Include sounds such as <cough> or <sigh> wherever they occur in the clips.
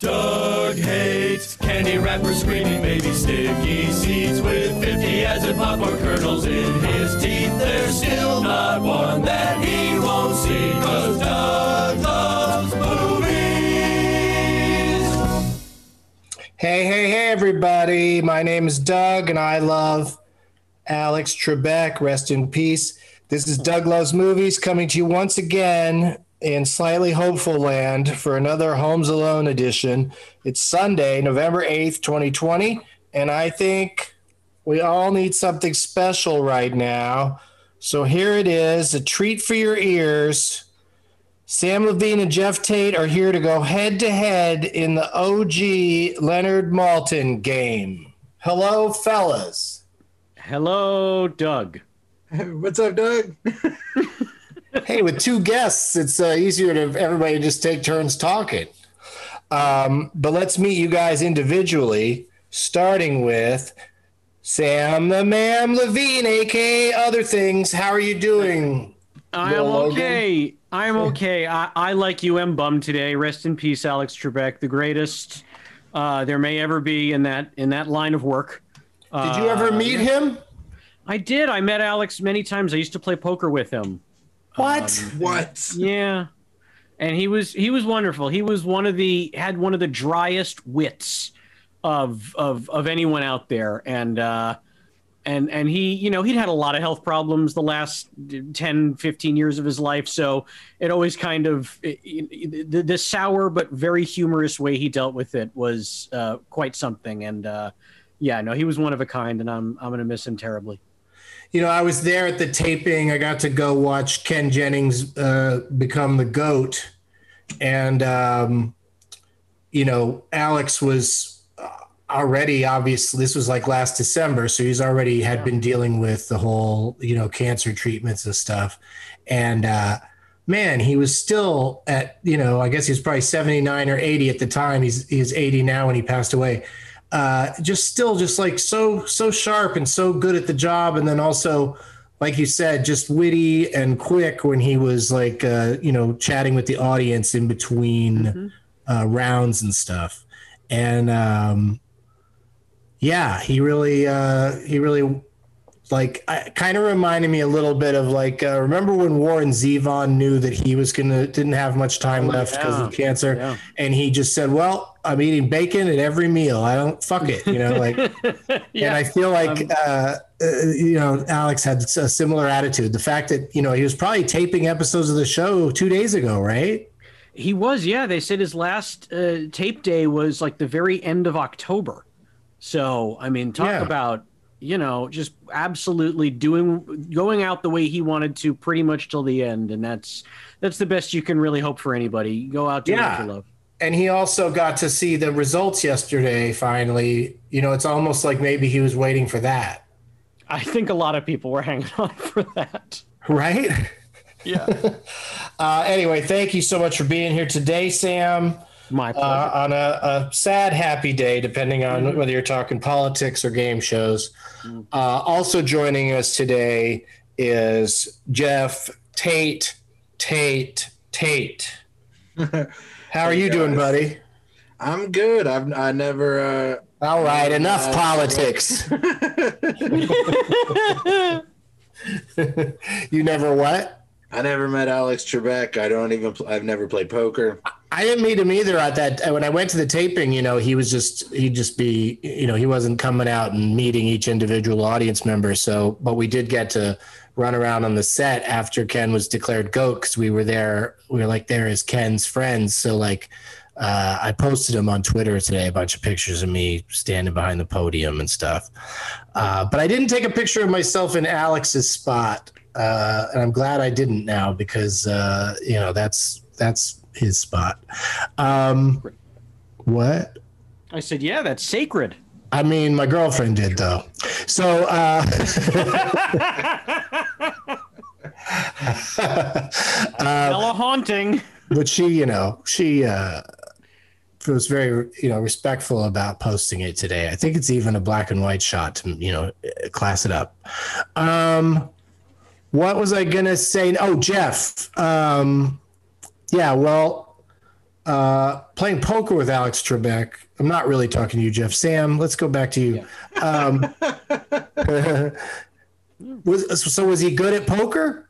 Doug hates candy wrappers, screaming baby sticky seeds with 50 acid popcorn kernels in his teeth. There's still not one that he won't see, cause Doug loves movies. Hey, hey, hey, everybody. My name is Doug, and I love Alex Trebek. Rest in peace. This is Doug Loves Movies coming to you once again in slightly hopeful land for another Homes Alone edition. It's Sunday, November 8th, 2020, and I think we all need something special right now. So here it is a treat for your ears. Sam Levine and Jeff Tate are here to go head to head in the OG Leonard Maltin game. Hello, fellas. Hello, Doug. <laughs> What's up, Doug? <laughs> hey, with two guests, it's uh, easier to everybody just take turns talking. Um, but let's meet you guys individually, starting with Sam the Mam Levine, aka Other Things. How are you doing? I am okay. I am okay. I, I like you am bummed today. Rest in peace, Alex Trebek, the greatest uh, there may ever be in that in that line of work. Did you ever Uh, meet yeah. him? I did. I met Alex many times. I used to play poker with him. What? what? Yeah. And he was he was wonderful. He was one of the had one of the driest wits of of of anyone out there and uh and and he you know he'd had a lot of health problems the last 10 15 years of his life so it always kind of it, it, the, the sour but very humorous way he dealt with it was uh quite something and uh yeah no he was one of a kind and i'm i'm going to miss him terribly You know, I was there at the taping. I got to go watch Ken Jennings uh, become the GOAT. And, um, you know, Alex was uh, already, obviously, this was like last December. So he's already had been dealing with the whole, you know, cancer treatments and stuff. And, uh, man, he was still at, you know, I guess he was probably 79 or 80 at the time. He's, he's 80 now when he passed away uh, just still just like so so sharp and so good at the job. And then also like you said just witty and quick when he was like uh, you know chatting with the audience in between uh, rounds and stuff. And um, yeah he really uh, he really like kind of reminded me a little bit of like uh, remember when Warren Zevon knew that he was gonna didn't have much time left because of cancer? Yeah. and he just said well I'm eating bacon at every meal I don't fuck it you know like <laughs> and I feel like uh, uh, you know Alex had a similar attitude the fact that you know he was probably taping episodes of the show two days ago right He was, yeah. They said his last uh, tape day was like the very end of October. So, I mean, talk Yeah. about, you know, just absolutely doing, going out the way he wanted to pretty much till the end. And that's, that's the best you can really hope for anybody. Go out to Yeah. what you love. And he also got to see the results yesterday finally you know it's almost like maybe he was waiting for that I think a lot of people were <laughs> hanging on for that. right Yeah. <laughs> Uh, anyway, thank you so much for being here today, Sam. My pleasure. Uh, on a, a sad, happy day, depending on whether you're talking politics or game shows. Uh, also joining us today is Jeff Tate. Tate. Tate. <laughs> How are you doing, buddy? I'm good. I've I never uh All right, enough Uh, politics. <laughs> <laughs> you never what? I never met Alex Trebek. I don't even I've never played poker. I didn't meet him either at that when I went to the taping, you know, he was just he'd just be, you know, he wasn't coming out and meeting each individual audience member. So, but we did get to run around on the set after Ken was declared GOAT because we were there. We were like there as Ken's friends. So like uh, I posted him on Twitter today, a bunch of pictures of me standing behind the podium and stuff. Uh, but I didn't take a picture of myself in Alex's spot. Uh, and I'm glad I didn't now because uh, you know that's that's his spot. Um, what? I said, yeah, that's sacred. I mean, my girlfriend did though. So, uh, <laughs> Hella haunting. but she, you know, she uh, was very, you know, respectful about posting it today. I think it's even a black and white shot to, you know, class it up. Um, what was I gonna say? Oh, Jeff. Um, yeah, well, uh, playing poker with Alex Trebek. I'm not really talking to you, Jeff. Sam, let's go back to you. Um, <laughs> was so was he good at poker?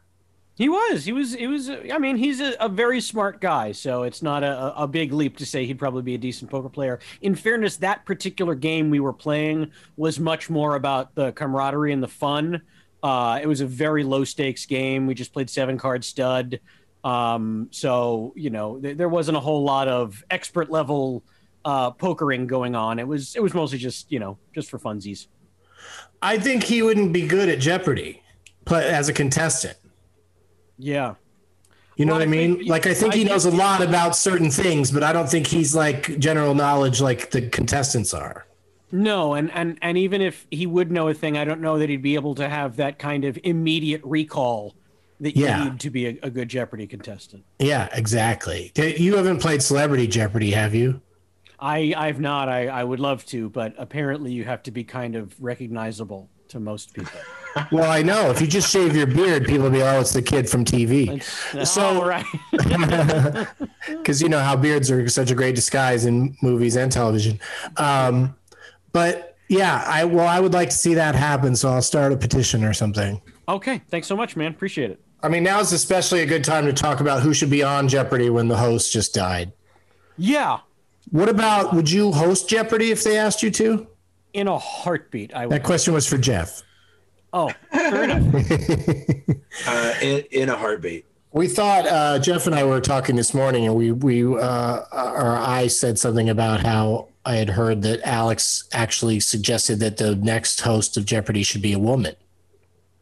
He was. He was. He was. I mean, he's a, a very smart guy, so it's not a, a big leap to say he'd probably be a decent poker player. In fairness, that particular game we were playing was much more about the camaraderie and the fun. Uh, it was a very low stakes game. We just played seven card stud. Um, so you know, th- there wasn't a whole lot of expert level uh, pokering going on. It was. It was mostly just you know, just for funsies. I think he wouldn't be good at Jeopardy, but as a contestant. Yeah. You know Well, what I mean? think- like I think I he think- knows a lot about certain things, but I don't think he's like general knowledge like the contestants are. No, and, and and even if he would know a thing, I don't know that he'd be able to have that kind of immediate recall that you Yeah. need to be a, a good Jeopardy contestant. Yeah, exactly. You haven't played Celebrity Jeopardy, have you? I I've not. I I would love to, but apparently you have to be kind of recognizable to most people. <laughs> Well, I know. If you just shave your beard, people will be, oh, it's the kid from TV. That's, So- right. <laughs> Because you know how beards are such a great disguise in movies and television. Um, but yeah, I well, I would like to see that happen. So I'll start a petition or something. okay, thanks so much, man. Appreciate it. I mean, now is especially a good time to talk about who should be on Jeopardy when the host just died. Yeah, What about would you host Jeopardy if they asked you to? in a heartbeat. I would. That question was for Jeff. Oh, fair enough. <laughs> Uh, in, in a heartbeat. We thought uh, Jeff and I were talking this morning, and we we uh, or I said something about how I had heard that Alex actually suggested that the next host of Jeopardy should be a woman.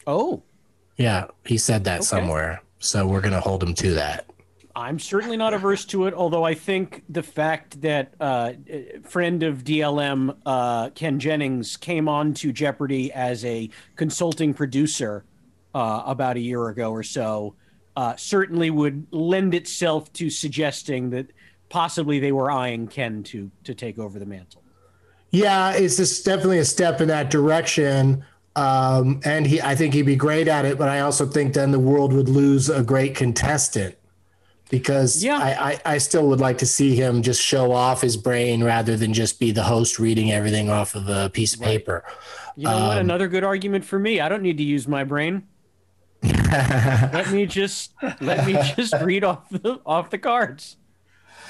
Oh, Yeah, he said that somewhere. So we're gonna hold him to that. I'm certainly not averse to it, although I think the fact that uh, a friend of DLM, uh, Ken Jennings, came on to Jeopardy as a consulting producer uh, about a year ago or so uh, certainly would lend itself to suggesting that possibly they were eyeing Ken to to take over the mantle. Yeah, it's just definitely a step in that direction. Um, and he, I think he'd be great at it. But I also think then the world would lose a great contestant because Yeah. I, I, I still would like to see him just show off his brain rather than just be the host reading everything off of a piece of paper. You know what? Another good argument for me. I don't need to use my brain. <laughs> let me just let me just read off the off the cards.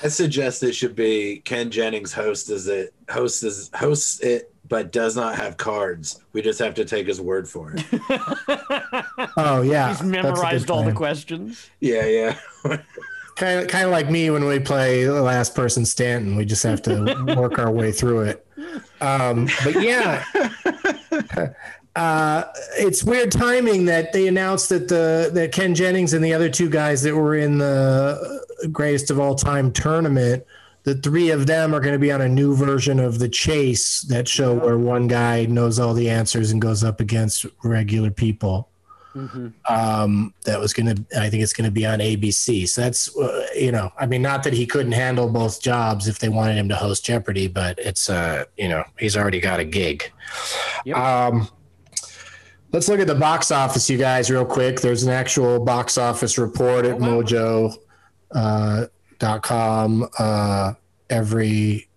I suggest it should be Ken Jennings host as it hosts as hosts it, but does not have cards. We just have to take his word for it. <laughs> Oh yeah, He's memorized all the questions. yeah, yeah. Kind of, kind of like me when we play the last person Stanton. We just have to <laughs> work our way through it. Um, but yeah, <laughs> uh, it's weird timing that they announced that the that Ken Jennings and the other two guys that were in the greatest of all time tournament, the three of them are going to be on a new version of the Chase, that show where one guy knows all the answers and goes up against regular people. Um, that was going to, I think it's going to be on ABC. So that's, uh, you know, I mean, not that he couldn't handle both jobs if they wanted him to host Jeopardy, but it's, uh, you know, he's already got a gig. Yep. Um, let's look at the box office, you guys, real quick. There's an actual box office report at mojo uh, com uh, every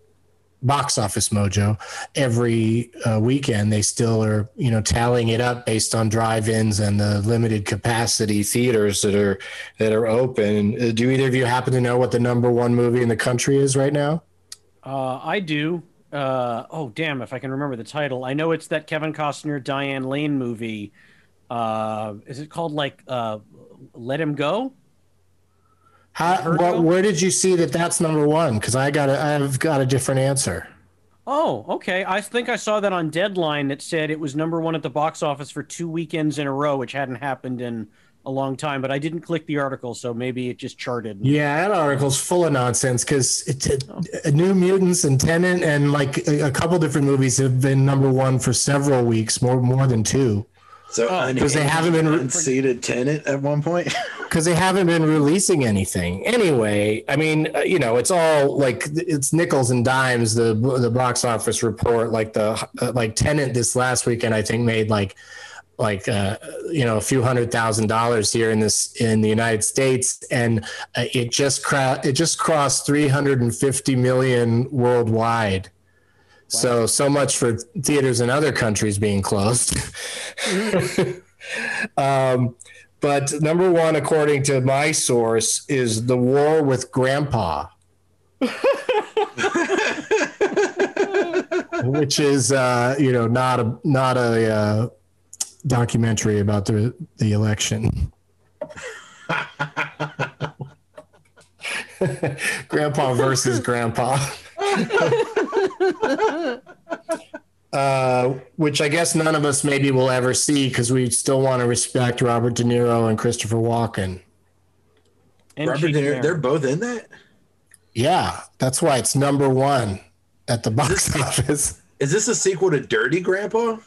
box office mojo every uh, weekend they still are you know tallying it up based on drive-ins and the limited capacity theaters that are that are open Uh, do either of you happen to know what the number one movie in the country is right now Uh, I do. Uh, oh, damn! If I can remember the title, I know it's that Kevin Costner, Diane Lane movie. Uh, is it called like uh, Let Him Go? How, what, where did you see that that's number one because i got a i've got a different answer Oh, okay. I think I saw that on Deadline that said it was number one at the box office for two weekends in a row, which hadn't happened in a long time. But I didn't click the article, so maybe it just charted. Yeah, that article's full of nonsense because a, oh. New Mutants and Tenet and like a, a couple different movies have been number one for several weeks, more more than two, So Oh, because they haven't been unseated Tenet at one point. <laughs> because they haven't been releasing anything. Anyway, I mean, uh, you know, it's all like it's nickels and dimes. The the box office report, like the uh, like Tenet this last weekend, I think made like like uh, you know a few hundred thousand dollars here in this in the United States, and uh, it just cra- it just crossed three hundred and fifty million worldwide. So so much for theaters in other countries being closed. <laughs> um, but number one, according to my source, is the war with Grandpa. <laughs> Which is, uh, you know, not a not a uh, documentary about the the election. <laughs> grandpa versus Grandpa. Uh, which I guess none of us maybe will ever see because we still want to respect Robert De Niro and Christopher Walken. And Robert De Niro, they're both in that. Yeah, that's why it's number one at the box office. Is this a sequel to Dirty Grandpa?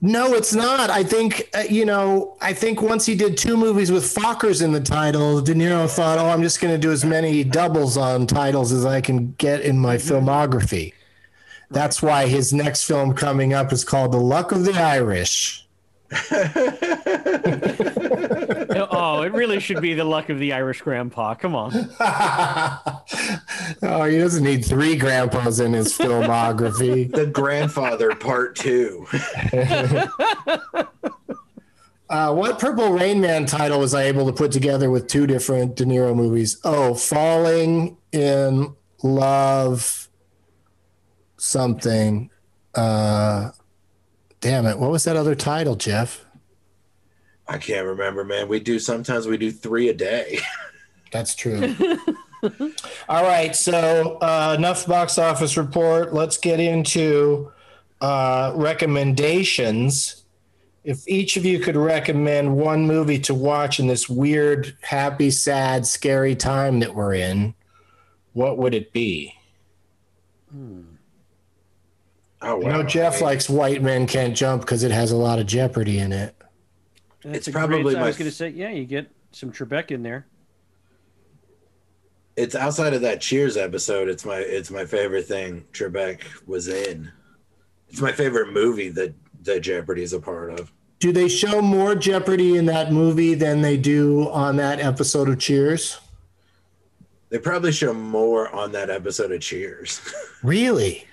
No, it's not. I think uh, you know. I think once he did two movies with Fockers in the title, De Niro thought, "Oh, I'm just going to do as many doubles on titles as I can get in my filmography." That's why his next film coming up is called The Luck of the Irish. <laughs> <laughs> oh, it really should be the luck of the Irish grandpa. Come on. <laughs> oh, he doesn't need three grandpas in his filmography. The Grandfather Part Two. Uh, what Purple Rain Man title was I able to put together with two different De Niro movies? Oh, Falling in Love something. Uh, damn it. What was that other title, Jeff? I can't remember, man. We do sometimes we do three a day. <laughs> That's true. <laughs> All right. So, uh, enough box office report. Let's get into uh, recommendations. If each of you could recommend one movie to watch in this weird, happy, sad, scary time that we're in, what would it be? Oh I know Jeff likes White Men Can't Jump because it has a lot of Jeopardy in it. That's It's a great- probably I my was going to say, yeah, you get some Trebek in there. It's outside of that Cheers episode. It's my it's my favorite thing Trebek was in. It's my favorite movie that that Jeopardy is a part of. Do they show more Jeopardy in that movie than they do on that episode of Cheers? They probably show more on that episode of Cheers. <laughs> Really?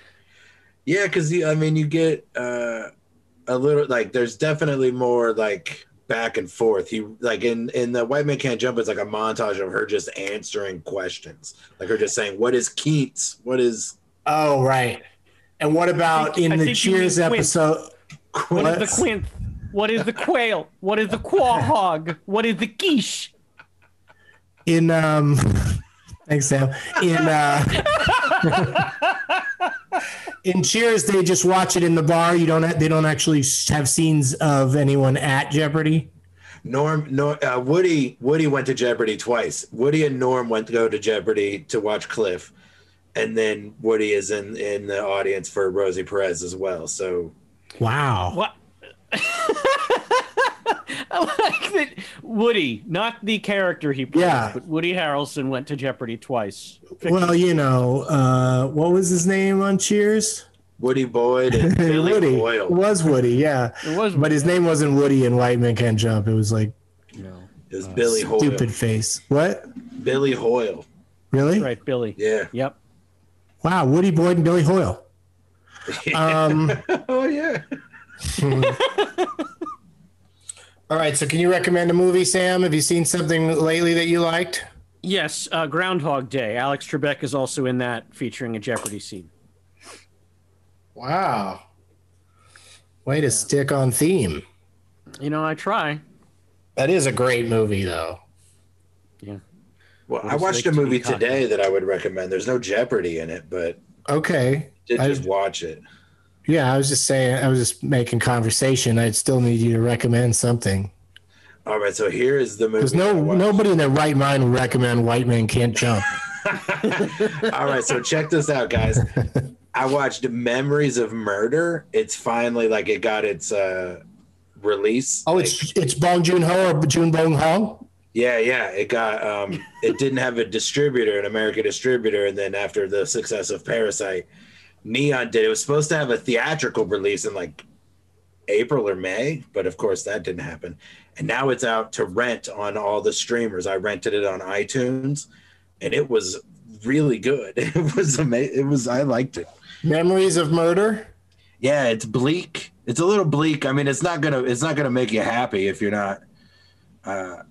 Yeah, because I mean, you get uh, a little like there's definitely more like back and forth. He like in in the White Man Can't Jump. It's like a montage of her just answering questions, like her just saying, "What is Keats? What is?" Oh, right. And what about think- in I the think you Cheers Quint. episode? What is the quinth? What is the quail? What is the quahog? What is the quiche? in um <laughs> thanks sam in uh <laughs> in cheers they just watch it in the bar you don't they don't actually have scenes of anyone at jeopardy Norm, Norm uh, Woody, Woody went to Jeopardy twice. Woody and Norm went to go to Jeopardy to watch Cliff, and then Woody is in in the audience for Rosie Perez as well. So wow What? <laughs> <laughs> I like that Woody, not the character he played, Yeah. but Woody Harrelson went to Jeopardy twice. Well, you know, uh, what was his name on Cheers? Woody Boyd and <laughs> Billy Woody. It was Woody, yeah. It was But his name wasn't Woody in White Men Can't Jump. It was like No. It was Billy Hoyle. stupid face. What? Billy Hoyle. Really? Right, Billy. Yeah. Yep. Wow, Woody Boyd and Billy Hoyle. <laughs> Um, oh yeah. All right, so can you recommend a movie, Sam? Have you seen something lately that you liked? Yes, uh, Groundhog Day. Alex Trebek is also in that, featuring a Jeopardy scene. Wow. Way to stick on theme. You know, I try. That is a great movie, though. Yeah. Well, I watched Lake a movie today that I would recommend. There's no Jeopardy in it, but Okay. did I- just watch it. Yeah, I was just saying, I was just making conversation. I'd still need you to recommend something. All right, so here is the movie. Because no, nobody in their right mind would recommend White Man Can't Jump. <laughs> All right, so check this out, guys. I watched Memories of Murder. It's finally like it got its uh release. Oh, Like, it's it's Bong Joon Ho or June Bong Ho? yeah, yeah. It got um it didn't have a distributor, an American distributor, and then after the success of Parasite, Neon did. It was supposed to have a theatrical release in like April or May, but of course that didn't happen. And now it's out to rent on all the streamers. I rented it on iTunes, and it was really good. <laughs> It was amazing. It was I liked it. Memories of Murder? Yeah, it's bleak. It's a little bleak. I mean, it's not gonna it's not gonna make you happy if you're not uh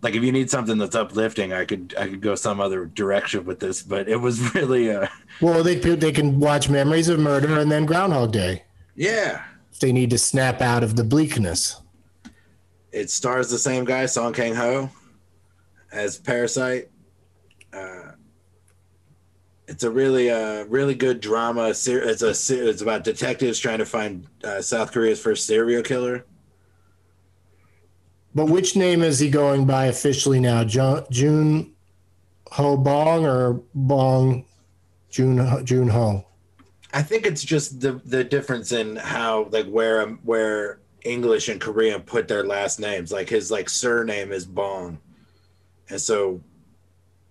like if you need something that's uplifting, I could I could go some other direction with this, but it was <laughs> really uh Well, they they can watch Memories of Murder and then Groundhog Day yeah. if they need to snap out of the bleakness. It stars the same guy, Song Kang Ho, as Parasite. Uh, it's a really, uh, really good drama. It's a, it's about detectives trying to find uh, South Korea's first serial killer. But which name is he going by officially now? Jo- June Ho Bong or Bong June June Ho? I think it's just the the difference in how like where where English and Korean put their last names. Like his like surname is Bong, and so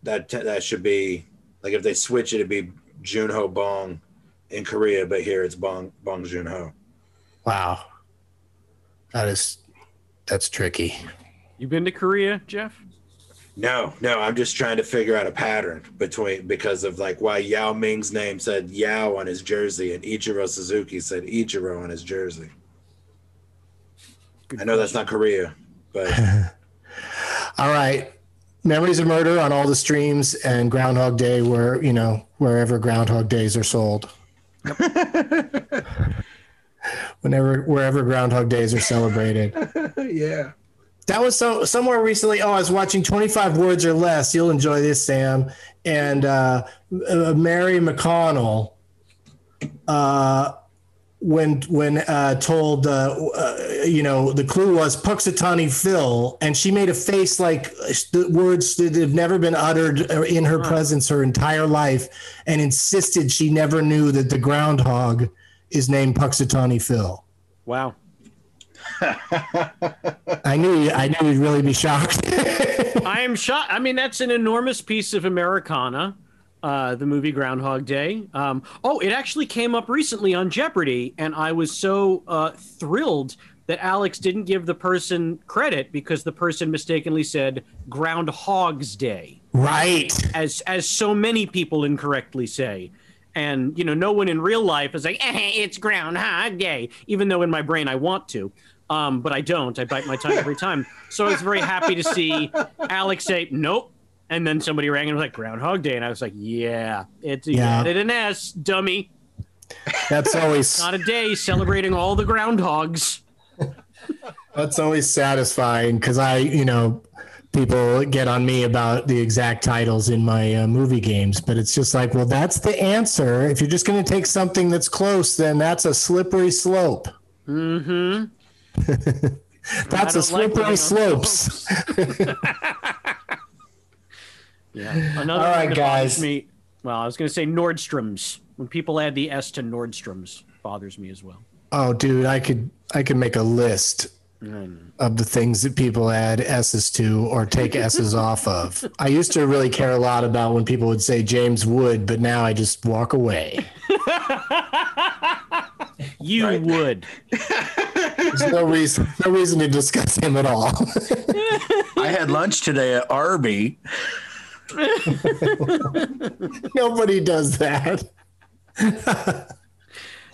that that should be like if they switch it, it'd be Junho Bong in Korea, but here it's Bong Bong Junho. Wow, that is that's tricky. You been to Korea, Jeff? No, no, I'm just trying to figure out a pattern between because of like why Yao Ming's name said Yao on his jersey and Ichiro Suzuki said Ichiro on his jersey. I know that's not Korea, but <laughs> All right. Memories of Murder on all the streams and Groundhog Day where, you know, wherever Groundhog Days are sold. <laughs> Whenever wherever Groundhog Days are celebrated. <laughs> yeah. That was so somewhere recently. Oh, I was watching 25 Words or Less. You'll enjoy this, Sam. And uh, uh, Mary McConnell, uh, when when uh, told, uh, uh, you know, the clue was Punxsutawney Phil, and she made a face like the words that have never been uttered in her presence her entire life, and insisted she never knew that the groundhog is named Punxsutawney Phil. Wow. I knew you, I knew you'd really be shocked. <laughs> I am shocked. I mean, that's an enormous piece of Americana. Uh, the movie Groundhog Day. Um, oh, it actually came up recently on Jeopardy, and I was so uh, thrilled that Alex didn't give the person credit because the person mistakenly said Groundhog's Day, right. as as so many people incorrectly say. And you know, no one in real life is like, eh, "It's Groundhog Day," even though in my brain I want to. Um, but I don't. I bite my tongue every time. So I was very happy to see Alex say, "Nope," and then somebody rang and was like, "Groundhog Day," and I was like, "Yeah, it's Yeah. added an S, dummy. That's always Not a day celebrating all the groundhogs." That's always satisfying because I, you know, people get on me about the exact titles in my uh, movie games, but it's just like, well, that's the answer. If you're just going to take something that's close, then that's a slippery slope. Mm-hmm. <laughs> That's a like slippery on slopes. <laughs> Yeah. Another All right, guys. Me, well, I was going to say Nordstrom's. When people add the S to Nordstrom's, bothers me as well. Oh, dude, I could I could make a list of the things that people add S's to or take <laughs> S's off of. I used to really care a lot about when people would say James Wood, but now I just walk away. <laughs> You would. There's no reason, no reason to discuss him at all. <laughs> I had lunch today at Arby. Nobody does that.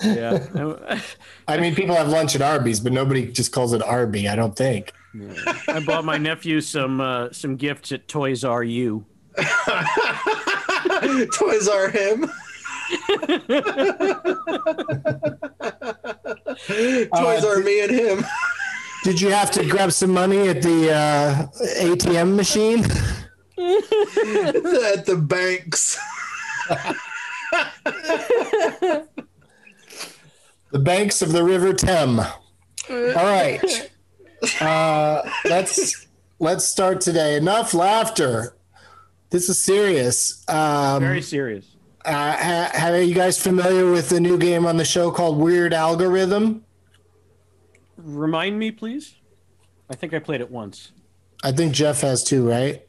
Yeah. <laughs> I mean, people have lunch at Arby's, but nobody just calls it Arby. I don't think. I bought my nephew some uh, some gifts at Toys R U. <laughs> Toys are him. <laughs> Toys are me and him. Did you have to grab some money at the uh, ATM machine? At the banks. The banks of the River Tem. All right. <laughs> Uh, let's let's start today. Enough laughter. This is serious. Um, Very serious. uh, ha- have you guys familiar with the new game on the show called Weird Algorithm? Remind me, please. I think I played it once. I think Jeff has too, right?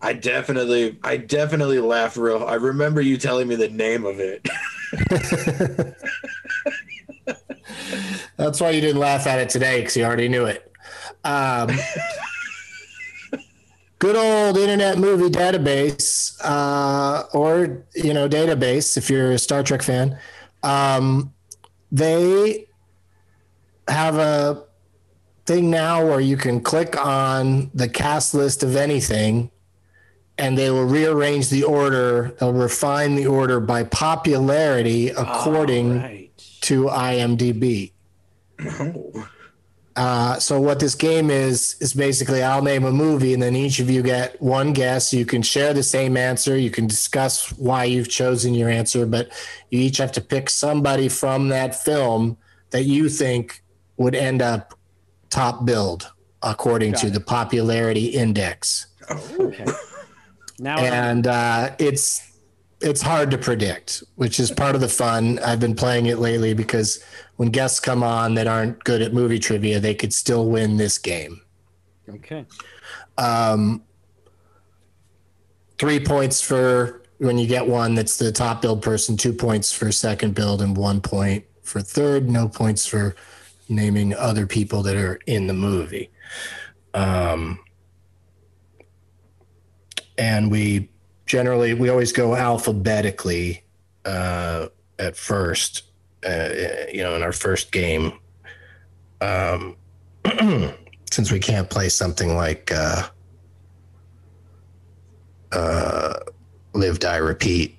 I definitely, I definitely laughed real. I remember you telling me the name of it. <laughs> <laughs> That's why you didn't laugh at it today because you already knew it. Um, good old Internet Movie Database, uh, or you know, database if you're a Star Trek fan. Um, they have a thing now where you can click on the cast list of anything and they will rearrange the order they'll refine the order by popularity according Right. To imdb uh, so what this game is is basically I'll name a movie, and then each of you get one guess. You can share the same answer. You can discuss why you've chosen your answer, but you each have to pick somebody from that film that you think would end up top billed according to the popularity index. Okay. Now And uh, it's it's hard to predict, which is part of the fun. I've been playing it lately because when guests come on that aren't good at movie trivia, they could still win this game. okay. Um, three points for when you get one that's the top build person, two points for second build, and one point for third. No points for naming other people that are in the movie. Um, and we generally we always go alphabetically uh, at first. Uh, you know, in our first game, um, <clears throat> since we can't play something like uh, uh, live, die, repeat.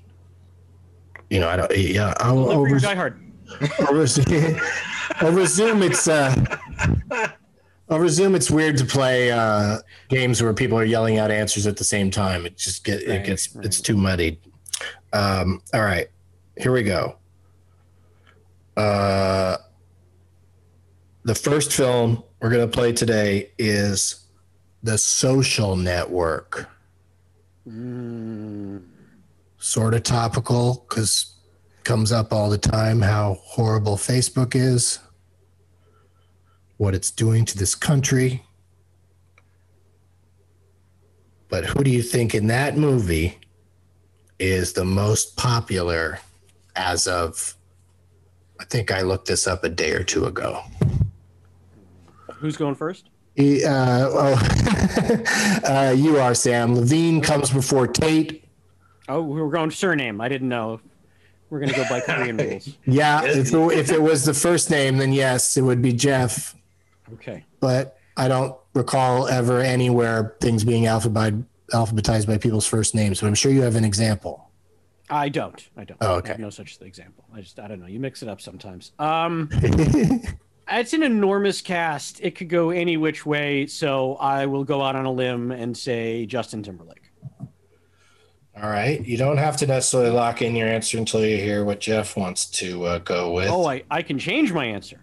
You know, I don't. Yeah, I'll, over, Die Hard. over, <laughs> over Zoom, it's uh, <laughs> over Zoom. It's weird to play uh, games where people are yelling out answers at the same time. It just get it gets right. it's too muddied. Um, all right, here we go. Uh, the first film we're gonna play today is The Social Network. Sort of topical because comes up all the time how horrible Facebook is, what it's doing to this country. But who do you think in that movie is the most popular as of? I think I looked this up a day or two ago. Who's going first? He, uh, oh, <laughs> uh, you are Sam. Levine comes before Tate. Oh, we are going surname. I didn't know. We're gonna go by Korean <laughs> rules. Yeah, if if it was the first name, then yes, it would be Jeff. Okay. But I don't recall ever anywhere things being alphabetized alphabetized by people's first names. But I'm sure you have an example. I don't. I don't. Oh, I okay. have no such example. I just I don't know. You mix it up sometimes. Um, <laughs> it's an enormous cast. It could go any which way. So I will go out on a limb and say Justin Timberlake. All right, you don't have to necessarily lock in your answer until you hear what Jeff wants to uh, go with. Oh, I, I can change my answer.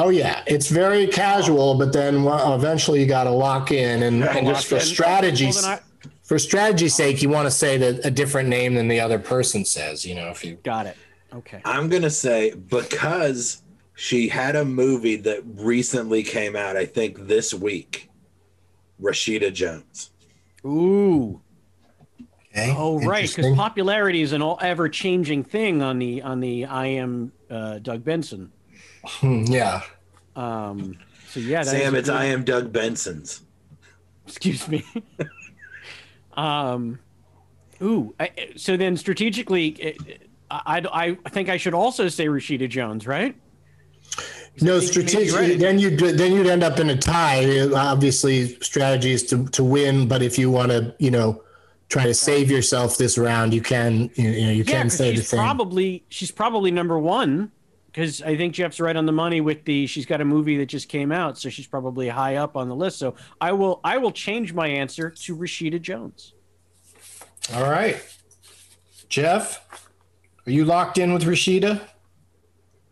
Oh yeah, it's very casual, but then eventually you got to lock in, and, and just for lock in. strategy's Well, then for strategy's sake, you want to say that a different name than the other person says. You know, if you Got it. Okay. I'm gonna say because She had a movie that recently came out, I think this week. Rashida Jones. Ooh. Okay. Oh, right, because popularity is an all ever changing thing on the on the I am uh, Doug Benson. Hmm, yeah. Um, so yeah, that Sam, it's good- I am Doug Benson's. Excuse me. <laughs> um, ooh, I, so then strategically, I, I I think I should also say Rashida Jones, right? No, think you may be strategically, then you then you'd end up in a tie. Obviously, strategy is to to win, but if you want to, you know, try to save yourself this round, you can. You, you know, you Yeah, can 'cause say the she's thing. probably she's probably number one because I think Jeff's right on the money with the she's got a movie that just came out, so she's probably high up on the list. So I will I will change my answer to Rashida Jones. All right, Jeff, are you locked in with Rashida?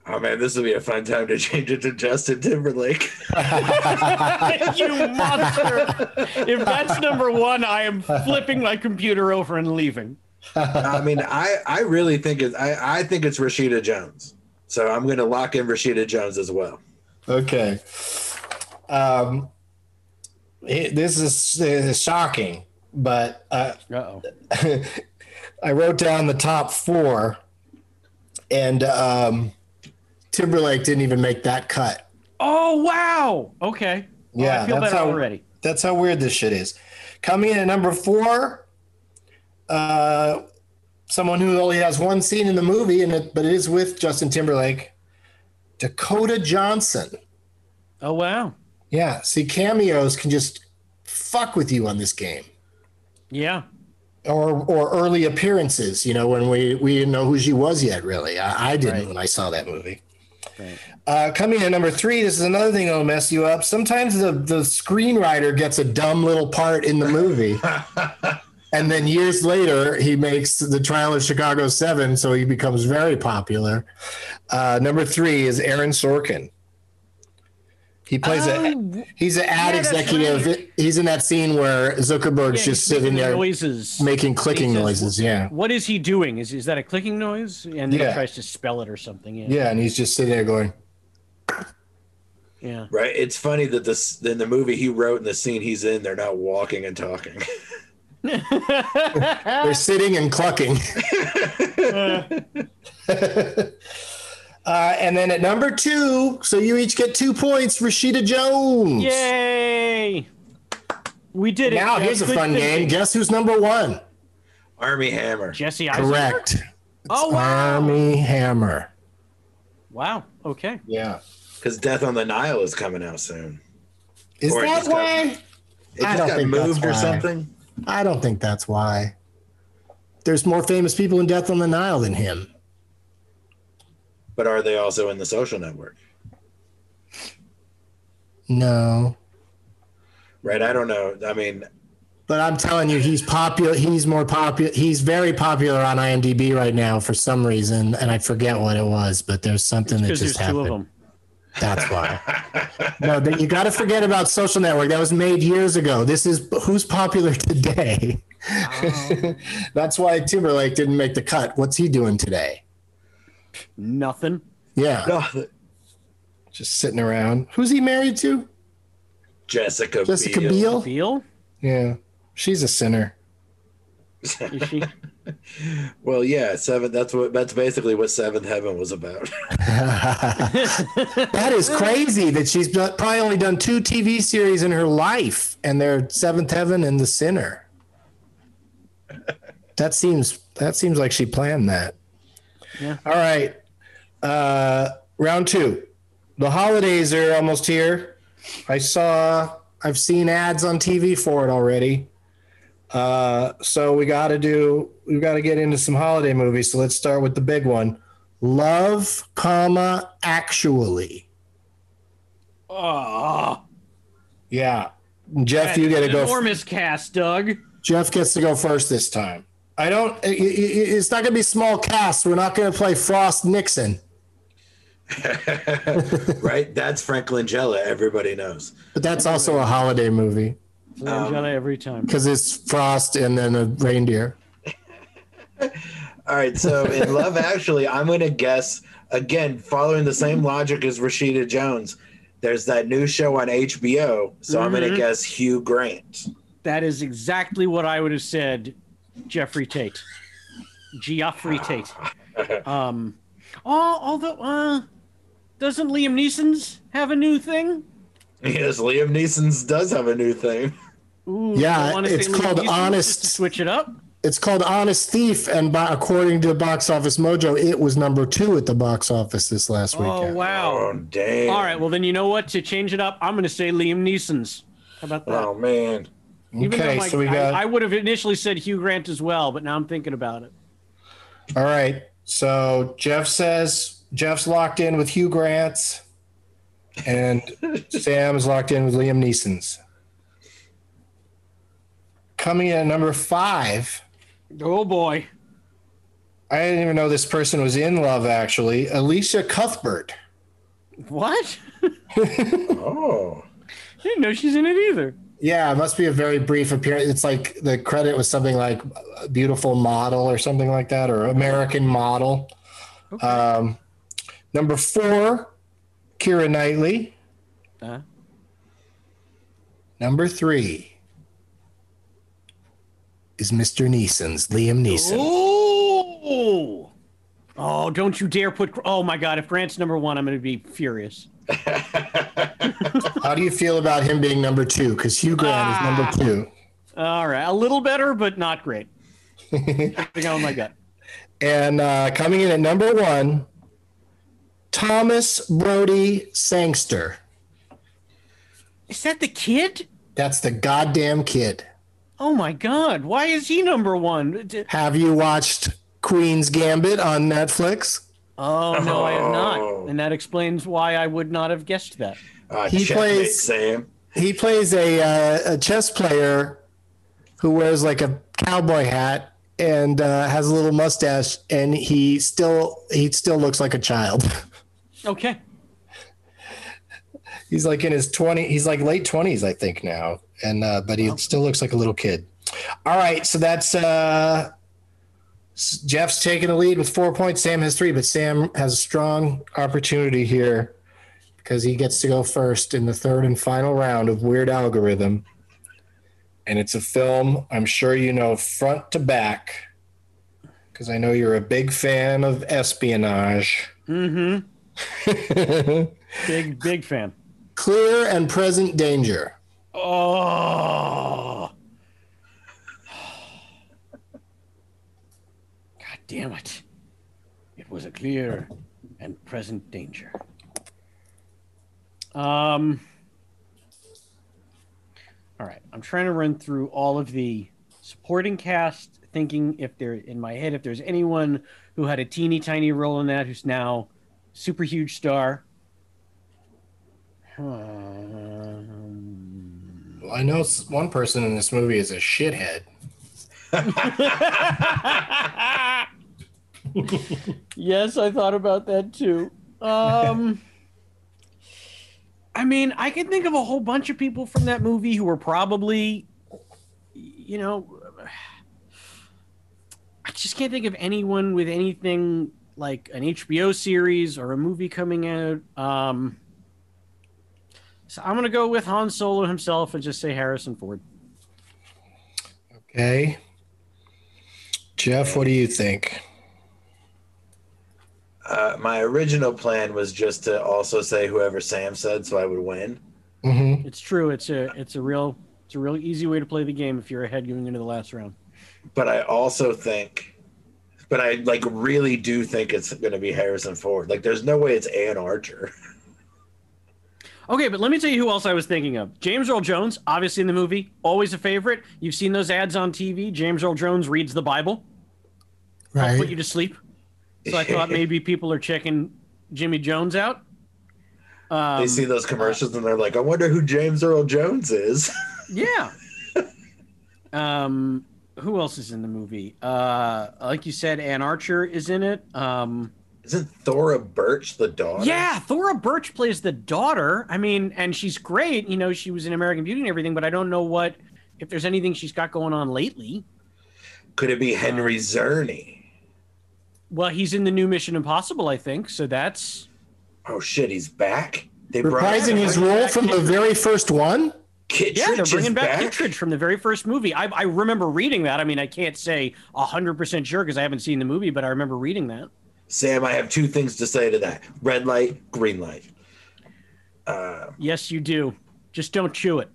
Oh man, this will be a fun time to change it to Justin Timberlake. <laughs> you monster! If that's number one, I am flipping my computer over and leaving. I mean, I I really think it's I I think it's Rashida Jones. So I'm going to lock in Rashida Jones as well. Okay. Um, it- this is, is shocking, but uh, <laughs> I wrote down the top four, and um, Timberlake didn't even make that cut. Oh wow! Okay. Oh, Yeah, I feel that's better how- already. That's how weird this shit is. Coming in at number four, uh, someone who only has one scene in the movie, and it, but it is with Justin Timberlake, Dakota Johnson. Oh wow! Yeah, see, cameos can just fuck with you on this game. Yeah. or or early appearances. You know, when we we didn't know who she was yet. Really, I, I didn't Right. when I saw that movie. Right. Uh, coming in at number three, this is another thing that'll mess you up. Sometimes the the screenwriter gets a dumb little part in the movie. <laughs> And then years later, he makes the trial of Chicago Seven, so he becomes very popular. Uh, number three is Aaron Sorkin. He plays a Oh, he's an ad yeah, executive. right. He's in that scene where Zuckerberg's yeah, just sitting there noises. making clicking says, noises. Yeah. What is he doing? Is is that a clicking noise? And then Yeah. he tries to spell it or something. Yeah. Yeah, and he's just sitting there going, Yeah. Right? It's funny that this in the movie he wrote and the scene he's in, they're not walking and talking. <laughs> they're <laughs> sitting and clucking. <laughs> <laughs> uh, and then at number two, so you each get two points, Rashida Jones. Yay! We did it. Now That's here's a fun thinking. game. Guess who's number one? Armie Hammer. Jesse Eisenberg. Correct. Oh wow! Armie Hammer. Wow. Okay. Yeah. Because Death on the Nile is coming out soon. Is Or it that just got- why? It I just don't got think moved or why. something. I don't think that's why. There's more famous people in Death on the Nile than him. But are they also in the social network? No. Right? I don't know. I mean, But I'm telling you, he's popular. He's more popular. He's very popular on IMDb right now for some reason, and I forget what it was. But there's something that Because just there's two of happened. Them. That's why. no, that you got to forget about Social Network. That was made years ago. This is who's popular today. Um, <laughs> That's why Timberlake didn't make the cut. What's he doing today? Nothing. Yeah, just sitting around. Who's he married to? Jessica, Jessica Biel. Biel. Yeah, she's a sinner. Is she? Well, yeah, seven. That's what. That's basically what Seventh Heaven was about. <laughs> that is crazy that she's probably only done two TV series in her life, and they're Seventh Heaven and The Sinner. That seems that seems like she planned that. Yeah. All right. Uh, round two. The holidays are almost here. I saw. I've seen ads on TV for it already. Uh, so we got to do. We got to get into some holiday movies. So let's start with the big one. Love, comma, actually. Oh, Yeah. Jeff, you got to go. enormous cast, Doug. Jeff gets to go first this time. I don't. i- i- It's not going to be small cast. We're not going to play Frost Nixon, <laughs> right? That's Frank Langella. Everybody knows. but that's also a holiday movie Langella every time. because it's Frost and then a reindeer. <laughs> All right, so in Love Actually, I'm gonna guess again, following the same logic as Rashida Jones. There's that new show on HBO, so I'm gonna Mhm. guess Hugh Grant. That is exactly what I would have said, Jeffrey Tate. Geoffrey Tate. <laughs> Um, oh, although, uh, doesn't Liam Neeson's have a new thing? Yes, Liam Neeson's does have a new thing. Ooh, Yeah, I wanna say it's called Neeson Honest- to switch it up. It's called Honest Thief, and by, according to Box Office Mojo, it was number two at the box office this last Oh weekend. wow! Oh damn! All right, well then you know what? To change it up, I'm going to say Liam Neeson's. How about that? Oh man. Even though Okay, my- so we I- got. I, would have initially said Hugh Grant as well, but now I'm thinking about it. all right, so Jeff says Jeff's locked in with Hugh Grant's, and <laughs> Sam's locked in with Liam Neeson's. Coming in at number five. Oh boy! I didn't even know this person was in Love. Actually, Elisha Cuthbert. What? <laughs> Oh. I didn't know she's in it either. Yeah, it must be a very brief appearance. It's like the credit was something like beautiful model or something like that, or American model. Um, number four, Keira Knightley. Uh, Number three is Mr. Neeson's Liam Neeson. oh! Oh, don't you dare put. Oh my God! If Grant's number one, I'm going to be furious. How do you feel about him being number two? Because Hugh Grant is number two. All right, a little better, but not great. On my gut. And uh, coming in at number one, Thomas Brodie-Sangster. Is that the kid? That's the goddamn kid. Oh my God! Why is he number one? Have you watched Queen's Gambit on Netflix? Oh no, I have Oh. not, and that explains why I would not have guessed that. Uh, He plays- Sam. He plays a, uh, a chess player who wears like a cowboy hat and uh, has a little mustache, and he still he still looks like a child. <laughs> Okay. he's like in his 20 he's like late 20s i think now and uh but he still looks like a little kid. All right so that's uh jeff's taking the lead with four points. Sam has three but sam has a strong opportunity here because he gets to go first in the third and final round of weird algorithm. And it's a film i'm sure you know front to back because i know you're a big fan of espionage. Mm-hmm. <laughs> Big big fan. clear and present danger Oh. <sighs> God damn it. It was a clear and present danger. Um All right, I'm trying to run through all of the supporting cast thinking if there in my head if there's anyone who had a teeny tiny role in that who's now super huge star. I know one person in this movie is a shithead. <laughs> yes, I thought about that too. Um, I mean, I can think of a whole bunch of people from that movie who were probably, you know, I just can't think of anyone with anything like an HBO series or a movie coming out. Um, so I'm gonna go with Han Solo himself and just say Harrison Ford. Okay. Jeff, what do you think? Uh, my original plan was just to also say whoever Sam said, so I would win. Mm-hmm. It's true. It's a it's a real it's a real easy way to play the game if you're ahead going into the last round. But I also think, but I like really do think it's going to be Harrison Ford. Like, there's no way it's Anne Archer. <laughs> Okay, but let me tell you who else I was thinking of. James Earl Jones, obviously in the movie, always a favorite. You've seen those ads on TV. James Earl Jones reads the Bible. Right. I'll put you to sleep. So I thought <laughs> maybe people are checking Jimmy Jones out. Um, they see those commercials and they're like, I wonder who James Earl Jones is. <laughs> Yeah. um, who else is in the movie? Uh, like you said, Anne Archer is in it. Um, Isn't Thora Birch the daughter? Yeah, Thora Birch plays the daughter. I mean, and she's great. You know, she was in American Beauty and everything, but I don't know what if there's anything she's got going on lately. Could it be uh, Henry Czerny? Well, he's in the new Mission Impossible, I think. So that's Oh shit, he's back. They brought Reprising his role from the very first one. Kittredge yeah, they're bringing back back? Kittredge from the very first movie. I, I remember reading that. I mean, I can't say hundred percent sure because I haven't seen the movie, but I remember reading that. Sam, I have two things to say to that: red light, green light. Uh, Yes, you do. Just don't chew it.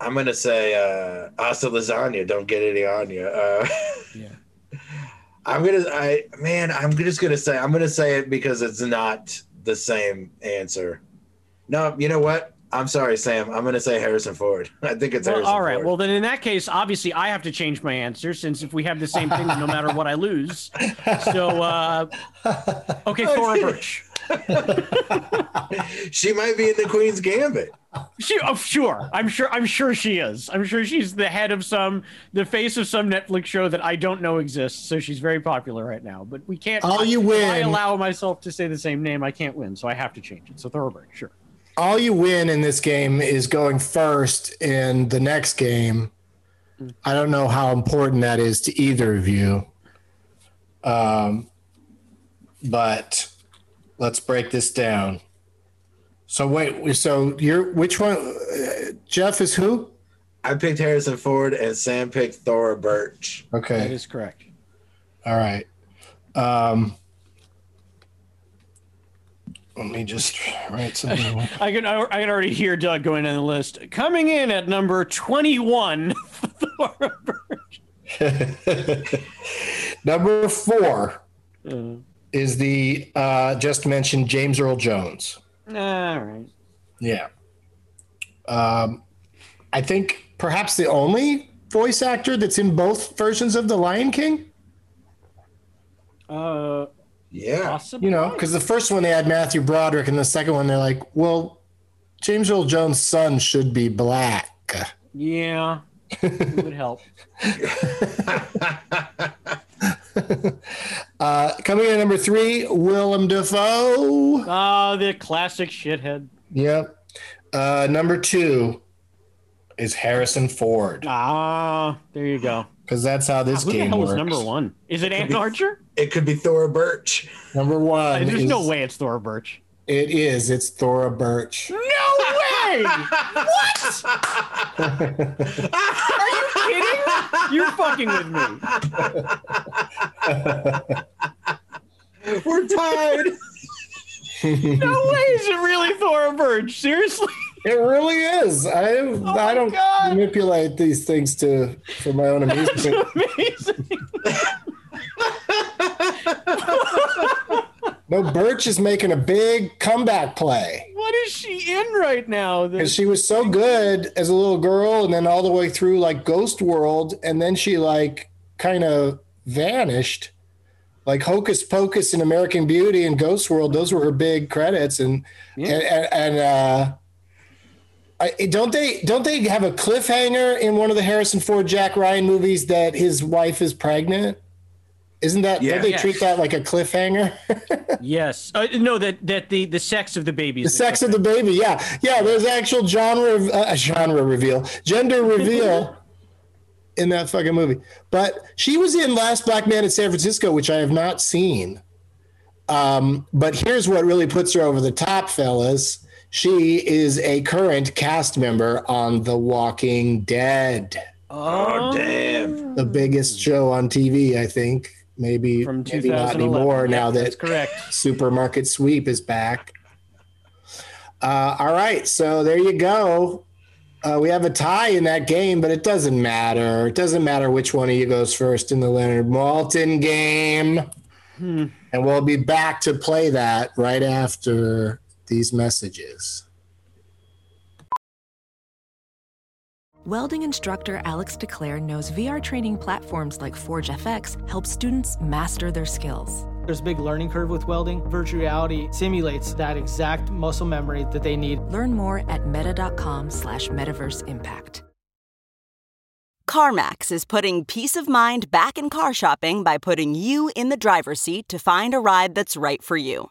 I'm gonna say uh, hasta lasagna. Don't get any on you. Uh, Yeah. <laughs> I'm gonna. I man, I'm just gonna say. I'm gonna say it because it's not the same answer. No, you know what? I'm sorry, Sam. I'm gonna say Harrison Ford. <laughs> I think it's Well, Harrison all right. Ford. Well, then in that case, obviously, I have to change my answer since if we have the same thing, no matter what I lose. So, uh, okay, <laughs> Thora Birch. <laughs> she might be in the Queen's Gambit. She, oh, sure. I'm sure. I'm sure she is. I'm sure she's the head of some, the face of some Netflix show that I don't know exists. So she's very popular right now. But we can't. All you win. I allow myself to say the same name. I can't win, so I have to change it. So Thora Birch, sure. All you win in this game is going first in the next game. I don't know how important that is to either of you. Um, but let's break this down. So wait, so you're which one? uh, Jeff is who? I picked Harrison Ford, and Sam picked Thora Birch. Okay, is correct. all right. Um, let me just write something. <laughs> I can. I can already hear Doug going on the list. Coming in at number twenty-one. <laughs> <laughs> Number four Uh, is the uh, just mentioned James Earl Jones. all right. Yeah. Um, I think perhaps the only voice actor that's in both versions of The Lion King. Uh, Yeah. possibly. You know, because the first one they had Matthew Broderick, and the second one they're like, well, James Earl Jones' son should be black. Yeah, it would help. <laughs> Uh, coming in at number three, Willem Dafoe. Ah, the classic shithead. Yep. Uh, number two is Harrison Ford, Ah, there you go. Because that's how this ah, Who the game hell works. is number one? Is it Anne Archer? It could be Thora Birch. Number one. There's is- no way it's Thora Birch. It is. It's Thora Birch. No way! <laughs> what? Are you kidding? You're fucking with me. We're tied. No way is it really Thora Birch. Seriously? It really is. I I don't God. manipulate these things to for my own amusement. No, <laughs> Birch is making a big comeback play What is she in right now? Because she was so good as a little girl, and then all the way through like Ghost World, and then she like kind of vanished. Like Hocus Pocus and American Beauty and Ghost World, those were her big credits, and and and, and uh, I, don't they don't they have a cliffhanger in one of the Harrison Ford Jack Ryan movies that his wife is pregnant? Isn't that Yeah. don't they Yes. treat that like a cliffhanger? <laughs> yes. Uh, no, that that the the sex of the baby. the is sex of the baby, yeah, yeah. There's actual genre uh, genre reveal, gender reveal in that fucking movie. But she was in Last Black Man in San Francisco, which I have not seen. Um, but here's what really puts her over the top, fellas. She is a current cast member on The Walking Dead, Oh, damn. the biggest show on TV, I think. Maybe, from maybe not anymore Yeah, now that correct. Supermarket Sweep is back. Uh, all right, so there you go. Uh, we have a tie in that game, but it doesn't matter. It doesn't matter which one of you goes first in the Leonard Maltin game. Hmm. And we'll be back to play that right after these messages. Welding instructor Alex DeClaire knows VR training platforms like Forge FX help students master their skills. There's a big learning curve with welding. Virtual reality simulates that exact muscle memory that they need. Learn more at meta.com slash metaverse impact. CarMax is putting peace of mind back in car shopping by putting you in the driver's seat to find a ride that's right for you.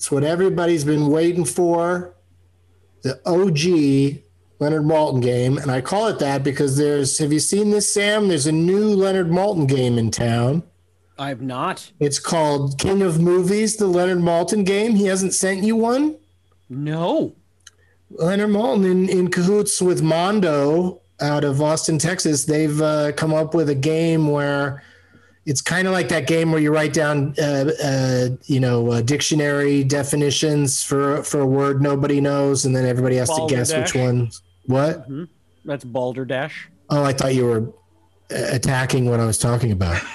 It's what everybody's been waiting for the OG Leonard Maltin game. And I call it that because there's, have you seen this, Sam? There's a new Leonard Maltin game in town. I've not. It's called King of Movies, the Leonard Maltin game. He hasn't sent you one? No. Leonard Maltin, in, in cahoots with Mondo out of Austin, Texas, they've uh, come up with a game where it's kind of like that game where you write down, uh, uh, you know, uh, dictionary definitions for for a word nobody knows, and then everybody has to guess which one What? Mhm. That's Balderdash. Oh, I thought you were uh, attacking what I was talking about. <laughs>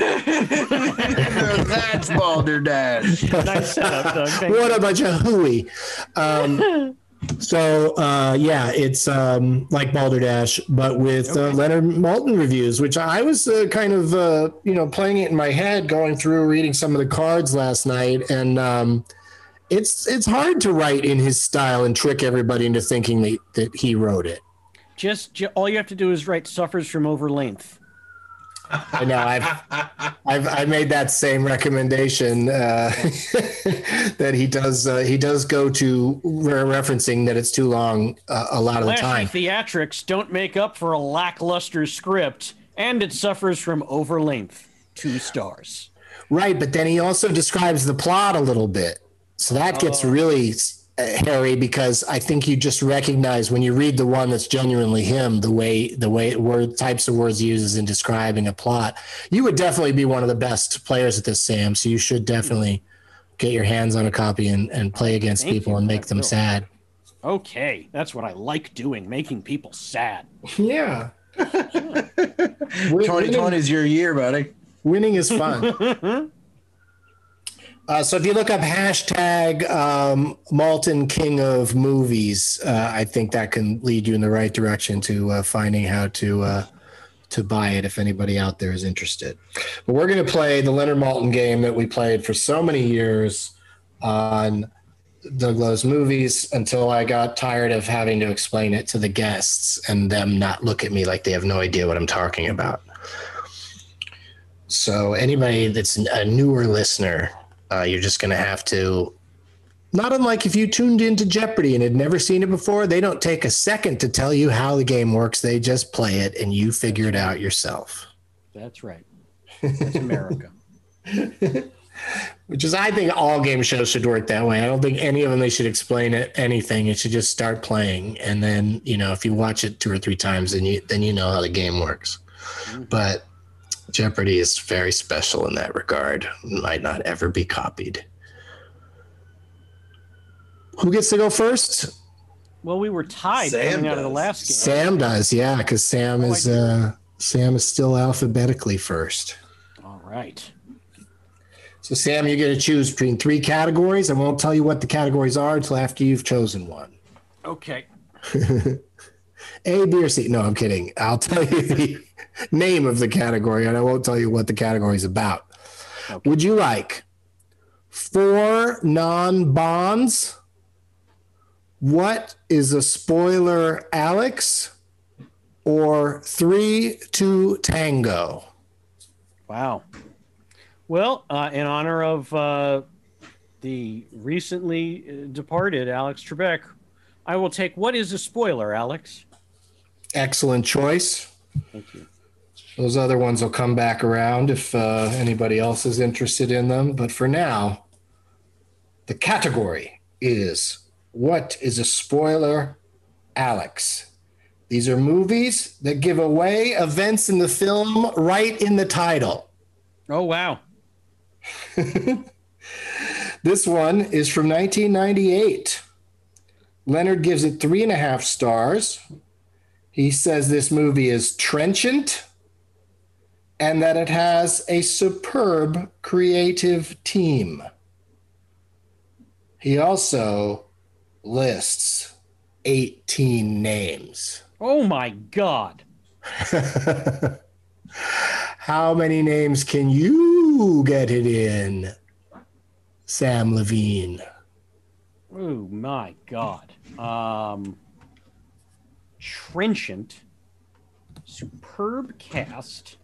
That's Balderdash. nice setup, Doug. What you. a bunch of hooey. Um, <laughs> so uh, yeah, it's um, like Balderdash, but with uh, Leonard Maltin reviews, which I was uh, kind of uh, you know playing it in my head, going through reading some of the cards last night, and um, it's it's hard to write in his style and trick everybody into thinking that, that he wrote it. Just, ju- all you have to do is write suffers from over length. I know I've I've I made that same recommendation uh, <laughs> that he does uh, he does go to re- referencing that it's too long uh, a lot of the time. theatrics don't make up for a lackluster script, and it suffers from over length. Two stars. Right, but then he also describes the plot a little bit, so that gets Oh. really uh, hairy because I think you just recognize when you read the one that's genuinely him, the way the way word types of words he uses in describing a plot. You would definitely be one of the best players at this, Sam. So you should definitely get your hands on a copy and, and play against Thank people you. and make I them will. sad. Okay, that's what I like doing, making people sad. Yeah. <laughs> 2020 is your year, buddy. Winning is fun. <laughs> Uh, so if you look up hashtag um, Maltin King of Movies, uh, I think that can lead you in the right direction to uh, finding how to uh, to buy it if anybody out there is interested. But we're going to play the Leonard Maltin game that we played for so many years on Doug Loves Movies until I got tired of having to explain it to the guests and them not look at me like they have no idea what I'm talking about. So anybody that's a newer listener, uh, you're just going to have to. Not unlike if you tuned into Jeopardy and had never seen it before, they don't take a second to tell you how the game works. They just play it and you figure it out yourself. That's right. That's America. <laughs> <laughs> Which is, I think, all game shows should work that way. I don't think any of them they should explain it anything. It should just start playing, and then you know, if you watch it two or three times, then you then you know how the game works. But Jeopardy is very special in that regard. Might not ever be copied. Who gets to go first? Well, we were tied Sam coming out of the does. last game. Sam does, yeah, because Sam Oh, is uh, Sam is still alphabetically first. All right. So Sam, you're going to choose between three categories. I won't tell you what the categories are until after you've chosen one. Okay. <laughs> A, B, or C. No, I'm kidding. I'll tell you the name of the category, and I won't tell you what the category is about. Would you like four non-bonds? What is a spoiler, Alex? Or three to tango? Wow. Well, uh, in honor of uh, the recently uh, departed Alex Trebek, I will take what is a spoiler, Alex? Excellent choice. Thank you. Those other ones will come back around if uh, anybody else is interested in them. But for now, the category is What is a Spoiler, Alex? These are movies that give away events in the film right in the title. Oh, wow. <laughs> This one is from 1998. Leonard gives it three and a half stars. He says this movie is trenchant and that it has a superb creative team. He also lists 18 names. Oh, my God. <laughs> How many names can you get it in? Sam Levine. Oh my god. Um trenchant, superb cast,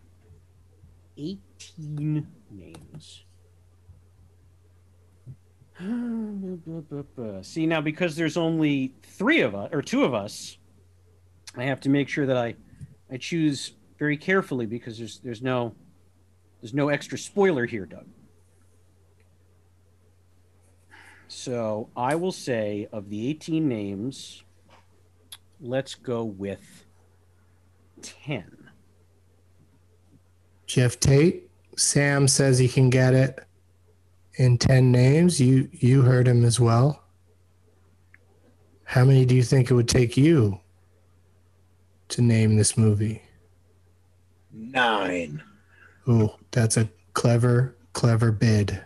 18 names. <gasps> See now because there's only three of us or two of us, I have to make sure that I I choose very carefully because there's there's no there's no extra spoiler here, Doug. So I will say of the 18 names, let's go with 10. Jeff Tate. Sam says he can get it in 10 names. You you heard him as well. How many do you think it would take you to name this movie? Nine. Ooh, that's a clever, clever bid.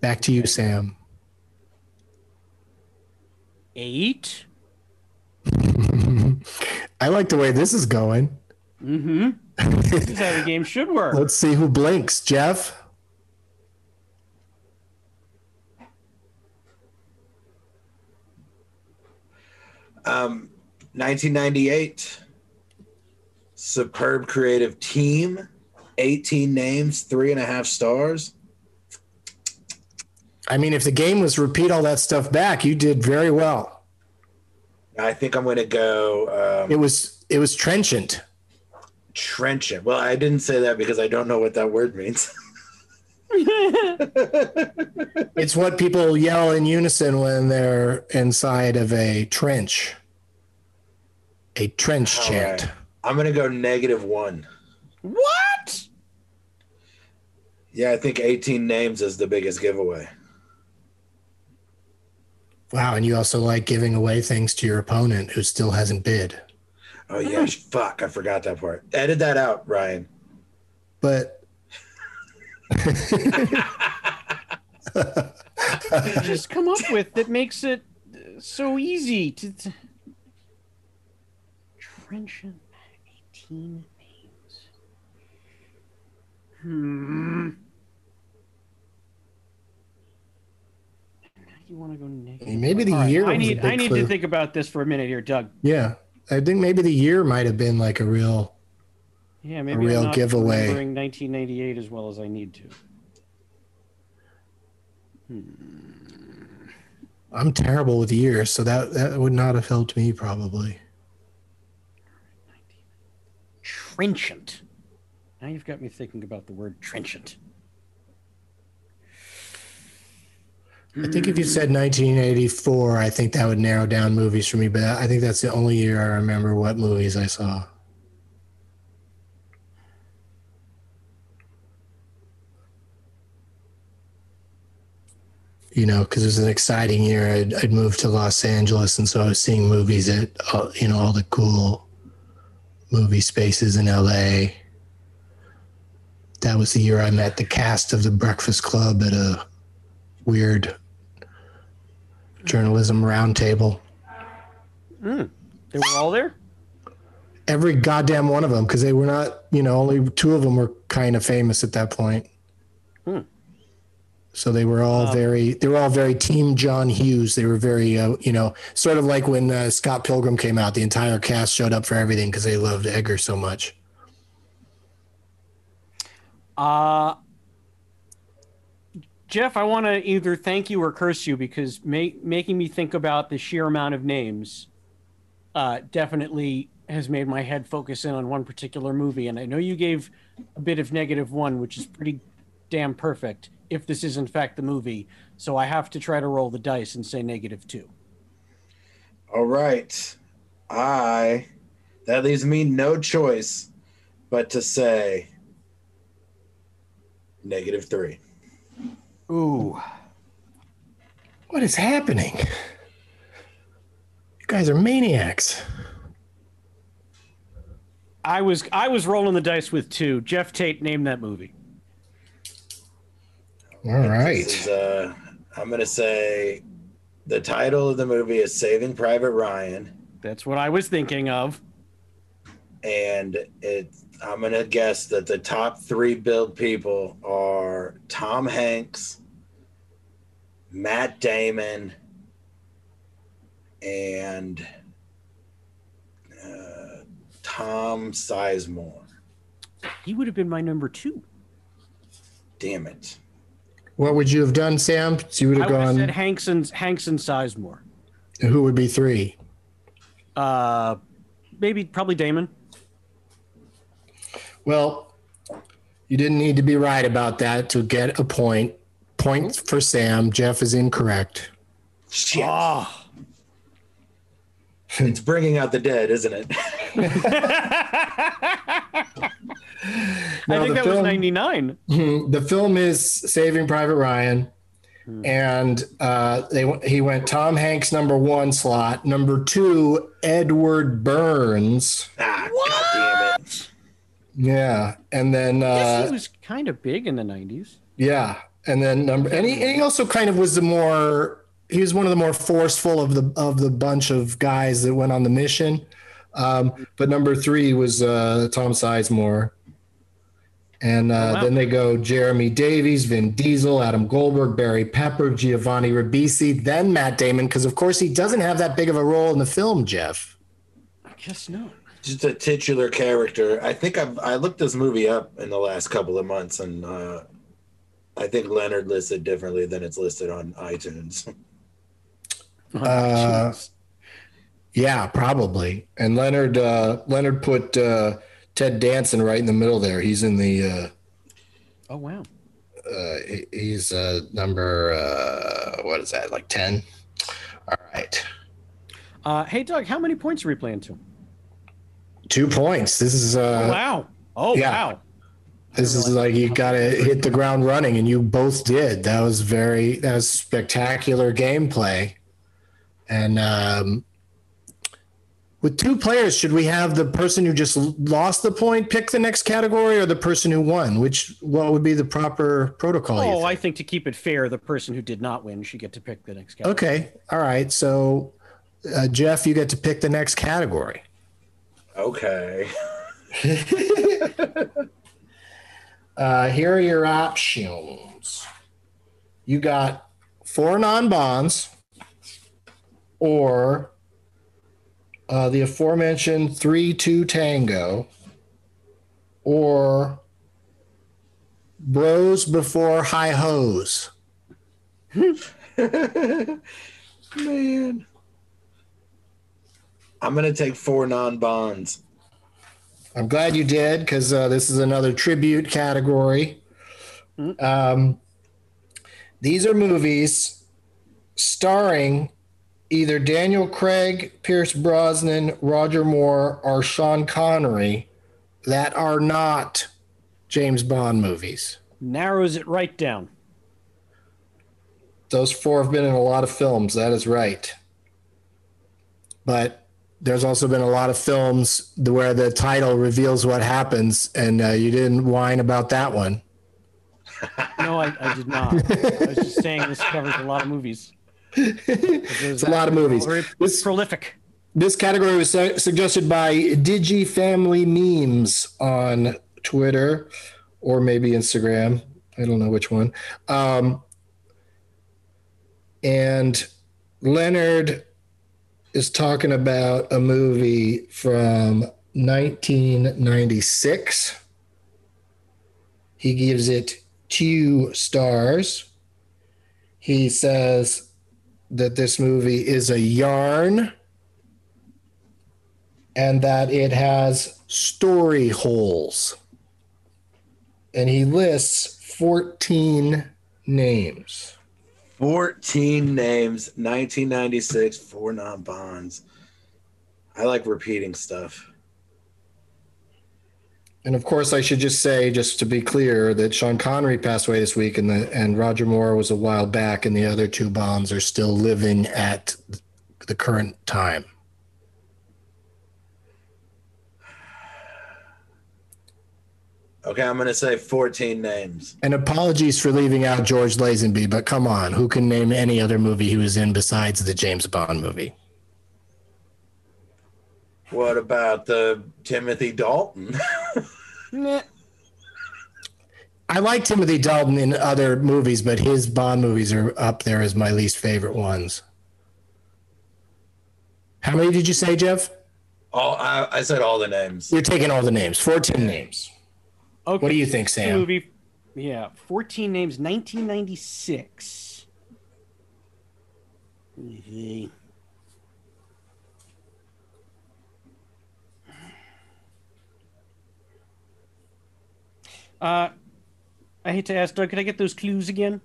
Back to you, Sam. Eight. <laughs> I like the way this is going. Mm-hmm. This is how the game should work. Let's see who blinks. Jeff? Um, 1998. Superb creative team. 18 names, three and a half stars. I mean, if the game was repeat all that stuff back, you did very well. I think I'm going to go. Um, It was it was trenchant. Trenchant. Well, I didn't say that because I don't know what that word means. <laughs> It's what people yell in unison when they're inside of a trench. A trench chant. All right. I'm going to go negative one. What? Yeah, I think 18 names is the biggest giveaway. Wow, and you also like giving away things to your opponent who still hasn't bid. Oh, yeah. fuck. I forgot that part. Edit that out, Ryan. But <laughs> just come up with that makes it uh, so easy to, to... trenchant 18 names hmm you want to go negative Maybe the All right, year i need i need clue. to think about this for a minute here doug yeah, I think maybe the year might have been like a real yeah maybe real I'm not giveaway. remembering 1998 as well as i need to hmm. I'm terrible with years, so that that would not have helped me probably. trenchant now you've got me thinking about the word trenchant I think if you said 1984, I think that would narrow down movies for me. But I think that's the only year I remember what movies I saw. You know, because it was an exciting year. I'd, I'd moved to Los Angeles, and so I was seeing movies at uh, you know all the cool movie spaces in LA. That was the year I met the cast of The Breakfast Club at a weird journalism roundtable. Mm. They were all there? Every goddamn one of them, because they were not, you know, only two of them were kind of famous at that point. Hmm. So they were all Um, very, they were all very Team John Hughes. They were very, uh, you know, sort of like when uh, Scott Pilgrim came out, the entire cast showed up for everything because they loved Edgar so much. Uh Jeff, I want to either thank you or curse you because ma- making me think about the sheer amount of names uh, definitely has made my head focus in on one particular movie. And I know you gave a bit of negative one, which is pretty damn perfect if this is in fact the movie. So I have to try to roll the dice and say negative two. All right. I that leaves me no choice but to say negative three. Ooh. What is happening? You guys are maniacs. I was I was rolling the dice with two. Jeff Tate named that movie. All right. This is, uh, I'm gonna say the title of the movie is Saving Private Ryan, That's what I was thinking of. And it. I'm gonna guess that the top three billed people are Tom Hanks, Matt Damon, and uh, Tom Sizemore. He would have been my number two. Damn it. What would you have done, Sam? You would I have would have gone. said Hanks and Hanks and Sizemore. who would be three? Uh, maybe probably Damon. Well, you didn't need to be right about that to get a point. Point for Sam. Jeff is incorrect. Shit. Ah. It's bringing out the dead, isn't it? <laughs> I think the that was film- ninety nine. Mhm. The film is Saving Private Ryan, and uh, they he went Tom Hanks number one slot, number two Edward Burns, ah, God damn it. Yeah, and then Yes, uh, he was kind of big in the nineties. yeah, and then number and he, and he also kind of was the more he was one of the more forceful of the of the bunch of guys that went on the mission. Um, but number three was uh, Tom Sizemore. And uh, Oh, wow. then they go Jeremy Davies, Vin Diesel, Adam Goldberg, Barry Pepper, Giovanni Ribisi, then Matt Damon, because of course he doesn't have that big of a role in the film, Jeff. I guess not. Just a titular character. I think I've I looked this movie up in the last couple of months, and uh, I think Leonard listed differently than it's listed on iTunes. <laughs> Uh, yeah, probably. And Leonard uh, Leonard put uh, Ted Danson right in the middle there. He's in the uh, Oh wow. uh, he's uh, number uh, what is that like ten? All right, Uh, hey Doug, how many points are we playing to? Two points. This is uh, oh wow. Oh yeah. wow. This is like you got to hit the ground running, and you both did. That was very that was spectacular gameplay. And um, with two players, should we have the person who just lost the point pick the next category, or the person who won? Which what would be the proper protocol? Oh, think? I think to keep it fair, the person who did not win should get to pick the next category. Okay, all right. So, uh, Jeff, you get to pick the next category. Okay. <laughs> Uh, here are your options. You got four non bonds or uh, the aforementioned 3 2 tango or bros before high hose. <laughs> Man. I'm gonna take four non-bonds. I'm glad you did because uh, this is another tribute category. Um, these are movies starring either Daniel Craig, Pierce Brosnan, Roger Moore, or Sean Connery that are not James Bond movies. Narrows it right down. Those four have been in a lot of films. That is right. But there's also been a lot of films where the title reveals what happens, and uh, you didn't whine about that one. <laughs> No, I, I did not. I was just saying this covers a lot of movies. <laughs> It's a lot of movies. Very This, prolific. this category was su- suggested by Digi Family Memes on Twitter or maybe Instagram. I don't know which one. Um, and Leonard is talking about a movie from 1996. He gives it two stars. He says that this movie is a yarn and that it has story holes. And he lists 14 names. 14 names, 1996, four non-bonds. I like repeating stuff. And of course, I should just say, just to be clear, that Sean Connery passed away this week, and the and Roger Moore was a while back, and the other two Bonds are still living at the current time. Okay, I'm gonna say 14 names. And apologies for leaving out George Lazenby, but come on, who can name any other movie he was in besides the James Bond movie? What about the Timothy Dalton? <laughs> Nah. I like Timothy Dalton in other movies, but his Bond movies are up there as my least favorite ones. How many did you say, Jeff? All I, I said all the names. You're taking all the names, 14 names. Okay. What do you think, Sam? movie, yeah, 14 names, 1996. Let me see. Uh, I hate to ask, Doug, could I get those clues again?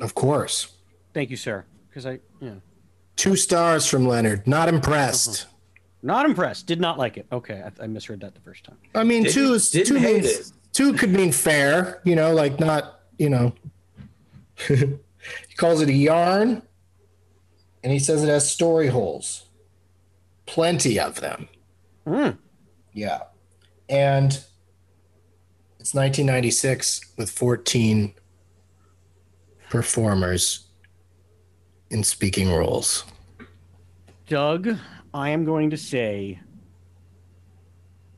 Of course. Thank you, sir. Because I, yeah, Two stars from Leonard. Not impressed. Not impressed. Did not like it. Okay, I, I misread that the first time. I mean, Didn't- two is didn't two hate means two could mean fair, you know, like not, you know. <laughs> he calls it a yarn, and he says it has story holes, plenty of them. Mm. Yeah, and it's 1996 with 14 performers in speaking roles. Doug, I am going to say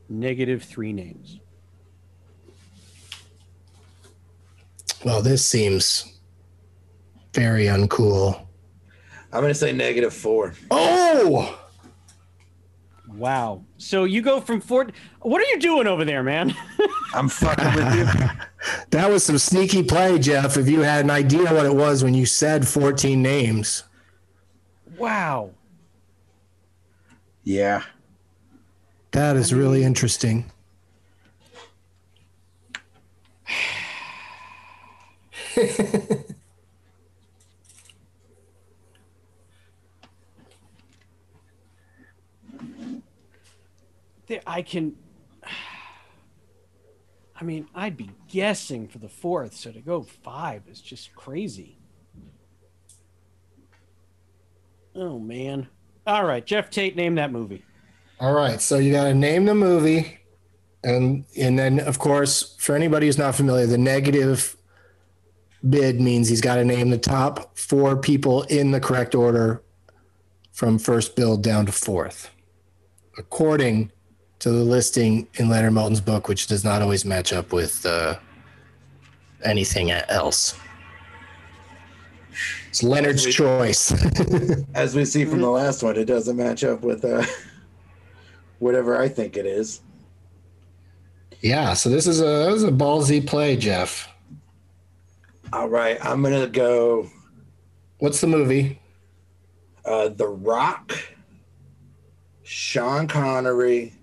negative three names. Well, this seems very uncool. I'm gonna say negative four. Oh, Wow. So you go from Fort. What are you doing over there, man? <laughs> I'm fucking with you. <laughs> that was some sneaky play, Jeff. If you had an idea what it was when you said 14 names. wow. Yeah. That is really interesting. I can. I mean, I'd be guessing for the fourth, so to go five is just crazy. Oh man! All right, Jeff Tate, name that movie. All right, so you got to name the movie, and and then of course, for anybody who's not familiar, the negative bid means he's got to name the top four people in the correct order from first billed down to fourth, according to the listing in Leonard Maltin's book, which does not always match up with uh, anything else. It's Leonard's choice. <laughs> As we see from the last one, it doesn't match up with uh, whatever I think it is. yeah, so this is a this is a ballsy play, Jeff. All right, I'm gonna go What's the movie? uh, The Rock, Sean Connery,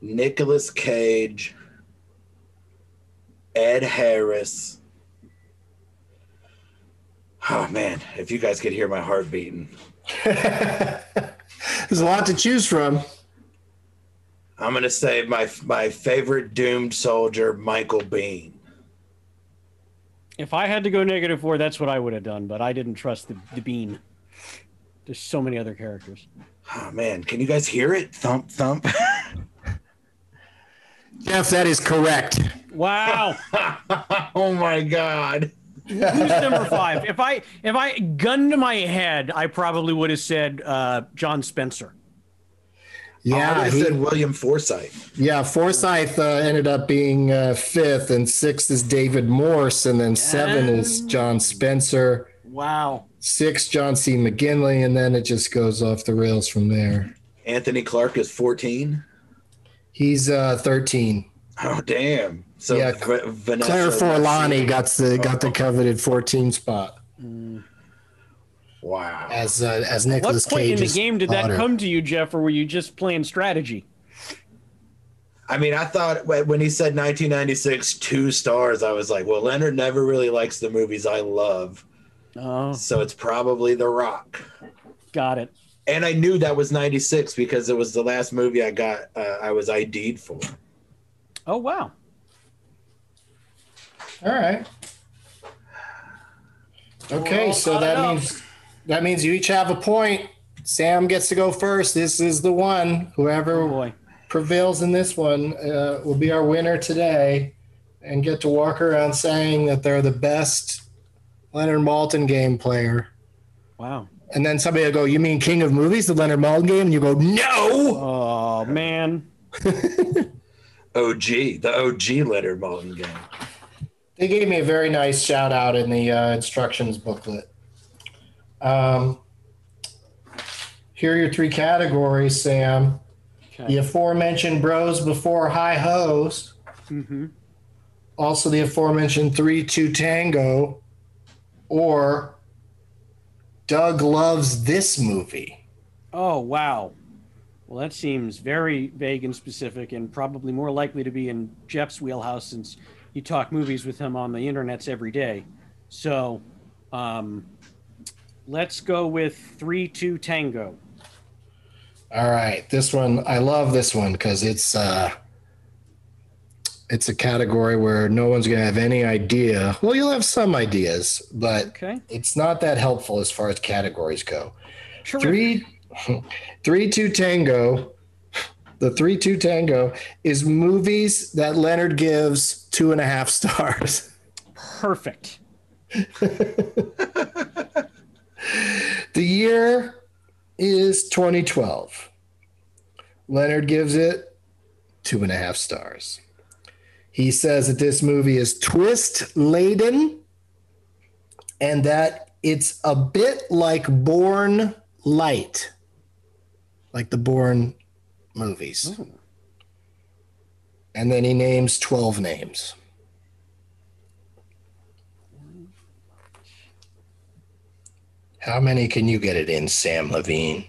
Nicolas Cage, Ed Harris. Oh man, if you guys could hear my heart beating. <laughs> There's a lot to choose from. I'm gonna say my my favorite doomed soldier, Michael Biehn. If I had to go negative four, that's what I would have done, but I didn't trust the, the bean. There's so many other characters. Oh man, can you guys hear it? Thump thump. <laughs> Jeff, that is correct. Wow. <laughs> oh my god. Who's number five? If I if I gun to my head, I probably would have said uh, John Spencer. Yeah, have he- said William Forsythe. yeah. Forsythe uh, ended up being uh, fifth, and sixth is David Morse, and then seven is John Spencer. Wow. Six, John C. McGinley, and then it just goes off the rails from there. Anthony Clark is 14. He's uh, thirteen. Oh damn. So Yeah, V- Vanessa Claire Forlani got the got the coveted fourteen spot Wow. as uh, as What Nicholas point in the game did that come to you, Jeff, or were you just playing strategy? I mean, I thought when he said 1996 two stars, I was like, well, Leonard never really likes the movies I love, Oh, so it's probably The Rock. got it. And I knew that was 96 because it was the last movie I got. Uh, I was ID'd for. Oh wow. All right. Okay, so that up. means that means you each have a point. Sam gets to go first. This is the one. Whoever Oh boy. prevails in this one uh, will be our winner today, and get to walk around saying that they're the best Leonard Maltin game player. Wow. And then somebody will go, "You mean King of Movies, the Leonard Maltin game?" And you go, "No." Oh man. <laughs> OG, the OG Leonard Maltin gang. They gave me a very nice shout out in the uh, instructions booklet. Um, here are your three categories, Sam. The aforementioned bros before high hos. Mm-hmm. Also, the aforementioned three two tango, or Doug loves this movie. Oh wow. Well, that seems very vague and specific, and probably more likely to be in Jeff's wheelhouse since you talk movies with him on the internets every day. So, um, let's go with three two tango. All right, this one I love this one because it's uh, it's a category where no one's gonna have any idea. Well, you'll have some ideas, but Okay. it's not that helpful as far as categories go. Three, <laughs> three two tango. The three two tango is movies that Leonard gives two and a half stars. Perfect. <laughs> The year is 2012. Leonard gives it two and a half stars. He says that this movie is twist laden and that it's a bit like Bourne Light, like the Bourne movies. And then he names 12 names. How many can you get it in, Sam Levine?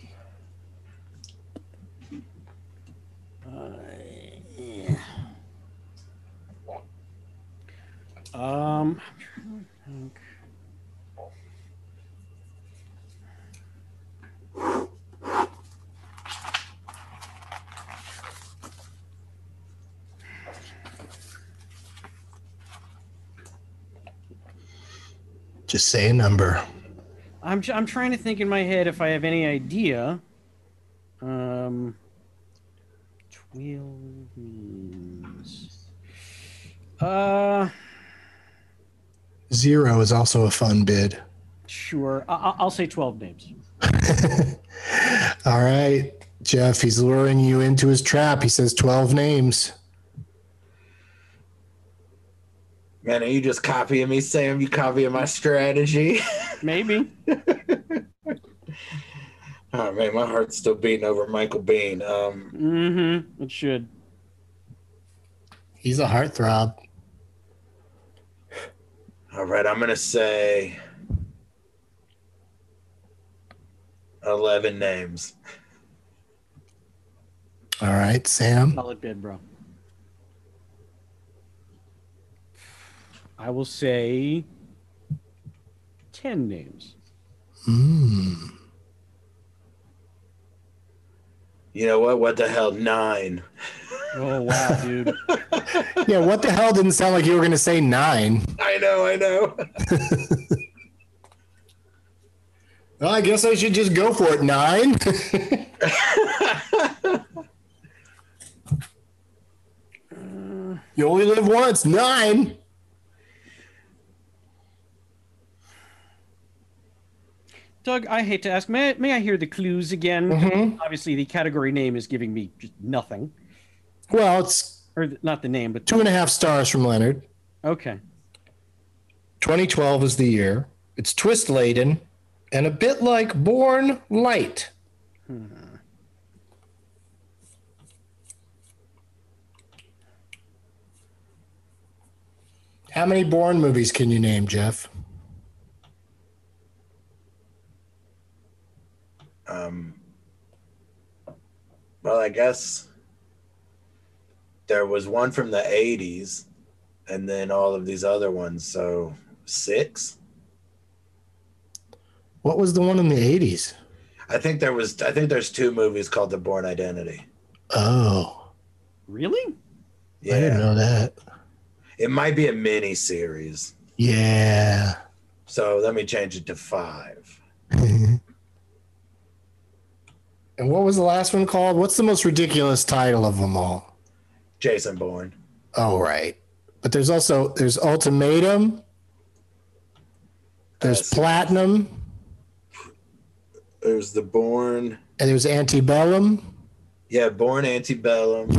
Um, to think. Just say a number. I'm I'm trying to think in my head if I have any idea. Um, twelve means. Uh, Zero is also a fun bid. sure. I- I'll say twelve names. <laughs> All right, Jeff, he's luring you into his trap. He says 12 names. Man, are you just copying me, Sam? You copying my strategy? <laughs> Maybe. <laughs> oh man, my heart's still beating over Michael Biehn. Um, Mm-hmm. It should. He's a heartthrob. all right, I'm gonna say eleven names. All right, Sam. Solid bid, bro. I will say ten names. Mm. You know what? What the hell? Nine. Oh wow, dude. <laughs> Yeah, what the hell didn't sound like you were going to say nine? I know, I know. <laughs> Well, I guess I should just go for it. Nine. <laughs> you only live once. Nine. Doug, I hate to ask, may, may I hear the clues again? Mhm. Obviously, the category name is giving me just nothing. Well, it's Or th- not the name, but two and a half stars from Leonard. okay. 2012 is the year. It's twist laden and a bit like Bourne Light. How many Bourne movies can you name, Jeff? Um, well, I guess there was one from the 80s and then all of these other ones. So six? What was the one in the 80s? I think there was, I think there's two movies called The Bourne Identity. Oh, Really? Yeah. I didn't know that. It might be a mini series. Yeah. So let me change it to five. <laughs> and what was the last one called? What's the most ridiculous title of them all? Jason Bourne. Oh, right. But there's also there's Ultimatum. There's Yes. Platinum, There's The Born. and there's Antebellum. Yeah, Bourne Antebellum. <laughs>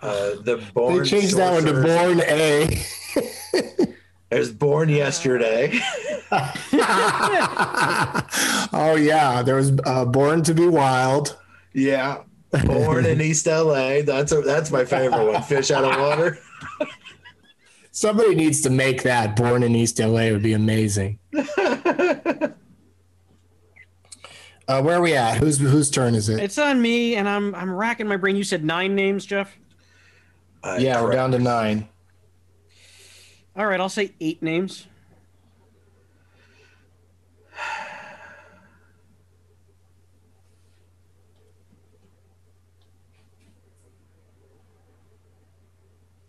Uh, the born. they changed that one to. Born A. <laughs> There's born yesterday. <laughs> oh yeah, there was uh, Born to Be Wild. yeah. Born in East LA. That's a, that's my favorite one. Fish out of water. <laughs> Somebody needs to make that. Born in East LA would be amazing. <laughs> Uh, where are we at? Whose whose turn is it? It's on me, and I'm I'm racking my brain. You said nine names, Jeff. Uh, yeah, we're down to nine. All right, I'll say eight names.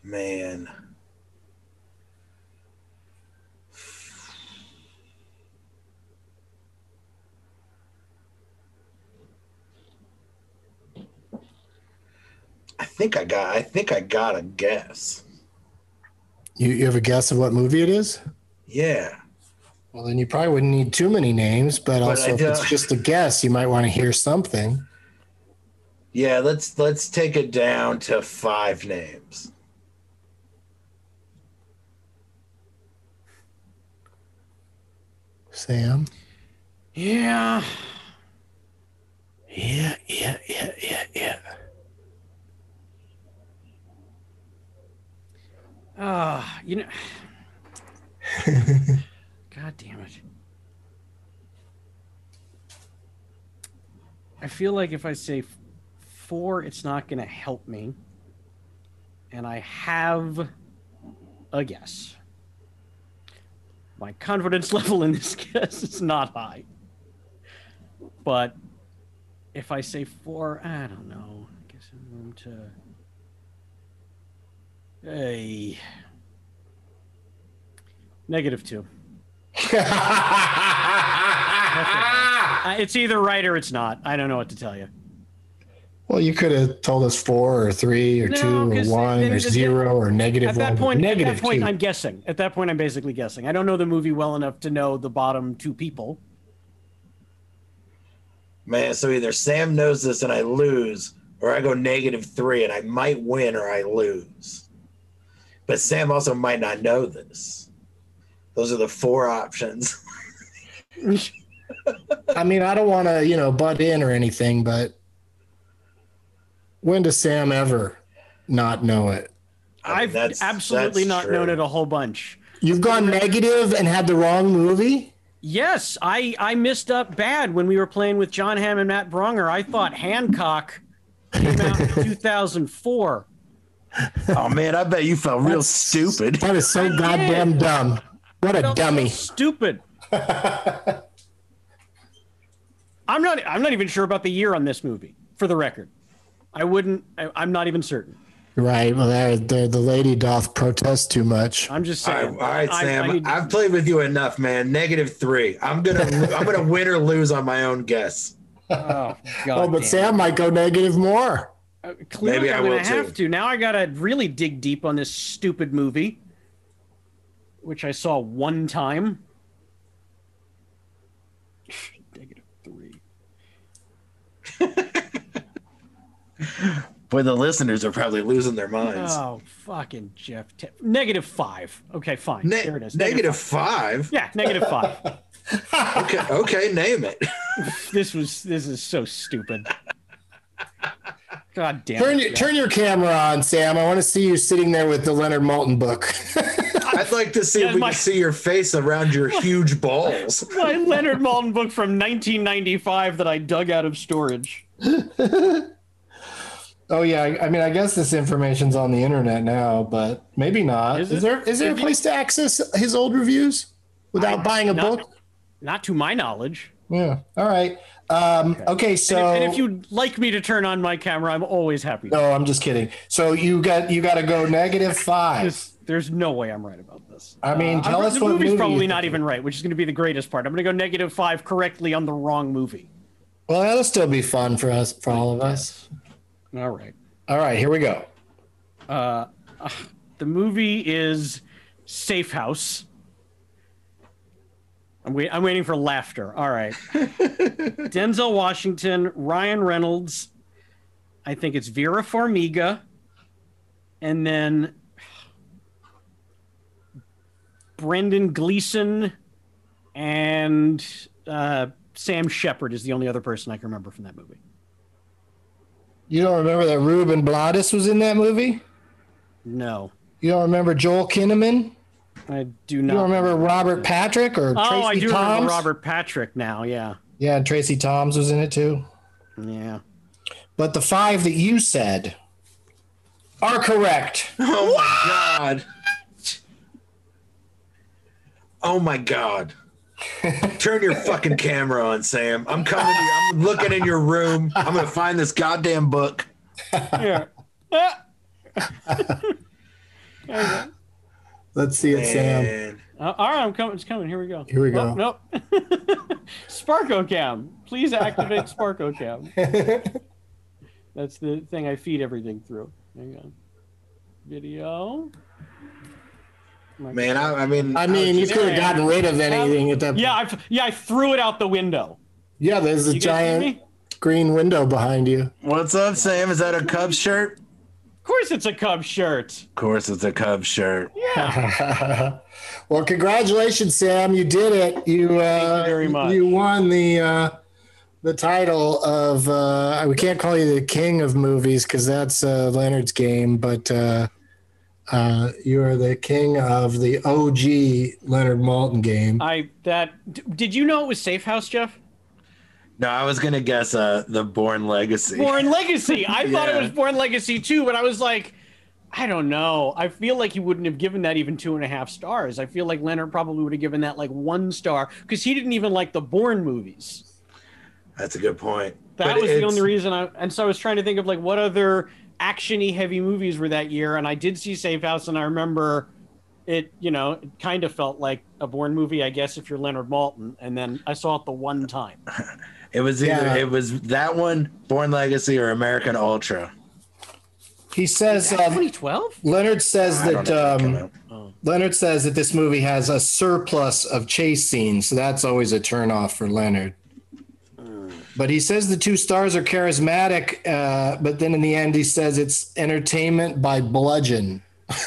Man. I think I got I think I got a guess. You, you have a guess of what movie it is? Yeah. Well, then you probably wouldn't need too many names, but, But also if it's just a guess, you might want to hear something. Yeah, let's let's take it down to five names. Sam. Yeah. Yeah, yeah, yeah, yeah, yeah. Ah, you know. <sighs> God damn it. I feel like if I say four, it's not going to help me. And I have a guess. My confidence <laughs> level in this guess is not high. But if I say four, I don't know. I guess I'm going to. Hey. Negative two. <laughs> Uh, it's either right or it's not. I don't know what to tell you. Well, you could have told us four or three or No, two or one then- or then- zero or negative At that one. point, negative at that point, two. I'm guessing. At that point, I'm basically guessing. I don't know the movie well enough to know the bottom two people. Man, so either Sam knows this and I lose, or I go negative three and I might win or I lose. But Sam also might not know this. Those are the four options. <laughs> I mean, I don't want to, you know, butt in or anything, but when does Sam ever not know it? I've that's- absolutely that's not known it a whole bunch. You've gone negative and had the wrong movie? Yes, I I missed up bad when we were playing with Jon Hamm and Matt Braunger. I thought Hancock came out in <laughs> 2004. <laughs> Oh man, I bet you felt real stupid. That is so goddamn dumb. What a felt so dummy. Stupid. <laughs> I'm not. I'm not even sure about the year on this movie. For the record, I wouldn't. I, I'm not even certain. Right. Well, there, there, the lady doth protest too much. I'm just All right, saying. all right, I- Sam. I need- I've played with you enough, man. Negative three. I'm gonna <laughs> I'm gonna win or lose on my own guess. oh, God Oh, but damn. Sam might go negative more. Uh, Clearly, Maybe I I'm will gonna have to. Now I gotta really dig deep on this stupid movie, which I saw one time. Negative three. <laughs> Boy, the listeners are probably Probably losing their minds. Oh, fucking Jeff. T- negative five. Okay, fine. Ne- there it is. negative five. Yeah, negative five. <laughs> Okay, okay, name it. <laughs> this was. This is so stupid. God damn Turn it. your, Jeff. turn your camera on, Sam. I want to see you sitting there with the Leonard Maltin book. <laughs> I'd like to see Yeah, if we my- can see your face around your <laughs> huge balls. <laughs> My Leonard Maltin book from 1995 that I dug out of storage. oh yeah, I, I mean, I guess this information's on the internet now, but maybe not. Is Is, there is there a Have you- place to access his old reviews without buying a not- book? Not to my knowledge. Yeah. All right. Um, okay. So and, if, and if you'd like me to turn on my camera, I'm always happy. no, I'm just kidding. So you got you got to go negative <laughs> five. There's, there's no way I'm right about this. I mean, Uh, tell I'm- us the what movie's movie probably not even right, which is going to be the greatest part. I'm going to go negative five correctly on the wrong movie. Well, that'll still be fun for us, for all of us. All right. All right, here we go. Uh, uh, the movie is Safe House. I'm, wait- I'm waiting for laughter. All right. <laughs> Denzel Washington, Ryan Reynolds. I think it's Vera Farmiga. and then Brendan Gleeson and uh, Sam Shepard is the only other person I can remember from that movie. You don't remember that Ruben Blades was in that movie? No, You don't remember Joel Kinnaman? I do not. don't remember Robert Patrick or Oh, Tracy I do Toms? remember Robert Patrick now. Yeah, Yeah, and Tracie Thoms was in it too. yeah. But the five that you said are correct. <laughs> Oh my god. Oh my god. Turn your fucking camera on, Sam. I'm coming. To you. I'm looking in your room. I'm gonna find this goddamn book. Here. <laughs> Ah. <laughs> Let's see it, Sam. Uh, all right, I'm coming. It's coming. Here we go. Here we Oh, go. nope. <laughs> Sparko Cam. Please activate Sparko Cam. <laughs> That's the thing I feed everything through. Hang on. Video. Man, I, I mean, I mean, you could have gotten rid of anything at that. Yeah, I, yeah, I threw it out the window. Yeah, there's a You giant green window behind you. What's up, Sam? Is that a Cubs shirt? Of course, it's a Cubs shirt. Of course, it's a Cubs shirt. Yeah. <laughs> well, congratulations, Sam. You did it. You uh, very much. You won the uh, the title of. Uh, we can't call you the king of movies because that's uh, Leonard's game, but uh, uh, you are the king of the OG Leonard Maltin game. I that. d- Did you know it was Safe House, Jeff? No, I was gonna guess uh, the Bourne Legacy. Bourne Legacy. <laughs> I thought it was Bourne Legacy too, but I was like, I don't know. I feel like he wouldn't have given that even two and a half stars. I feel like Leonard probably would have given that like one star because he didn't even like the Bourne movies. That's a good point. That But was the only reason I. And so I was trying to think of like what other actiony heavy movies were that year, and I did see Safe House, and I remember it. You know, it kind of felt like a Bourne movie, I guess, if you're Leonard Maltin. And then I saw it the one time. <laughs> It was either Yeah. it was that one, Bourne Legacy, or American Ultra. He says um, 2012. Leonard says I that know if it came um, out. Leonard says that this movie has a surplus of chase scenes, so that's always a turnoff for Leonard. But he says the two stars are charismatic, uh, but then in the end he says it's entertainment by bludgeon. <laughs>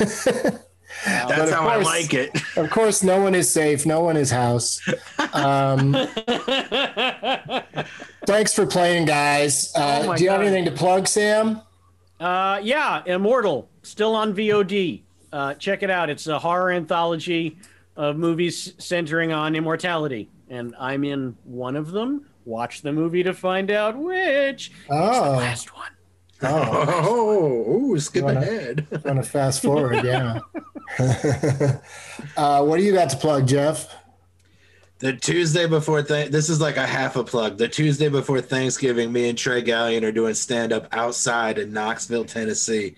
That's of how I like it. <laughs> Of course, no one is safe, no one is house. Um, <laughs> thanks for playing, guys. Uh, Oh do you have anything to plug, Sam? Uh, yeah, Immortal, still on VOD. Uh, check it out. It's a horror anthology of movies centering on immortality, and I'm in one of them. Watch the movie to find out which. Oh, Last one. oh, <laughs> Oh, ooh, skip wanna- ahead. want to fast forward, yeah. <laughs> uh, what do you got to plug, Jeff? The Tuesday before th- this is like a half a plug. The Tuesday before Thanksgiving, me and Trey Gallion are doing stand up outside in Knoxville, Tennessee,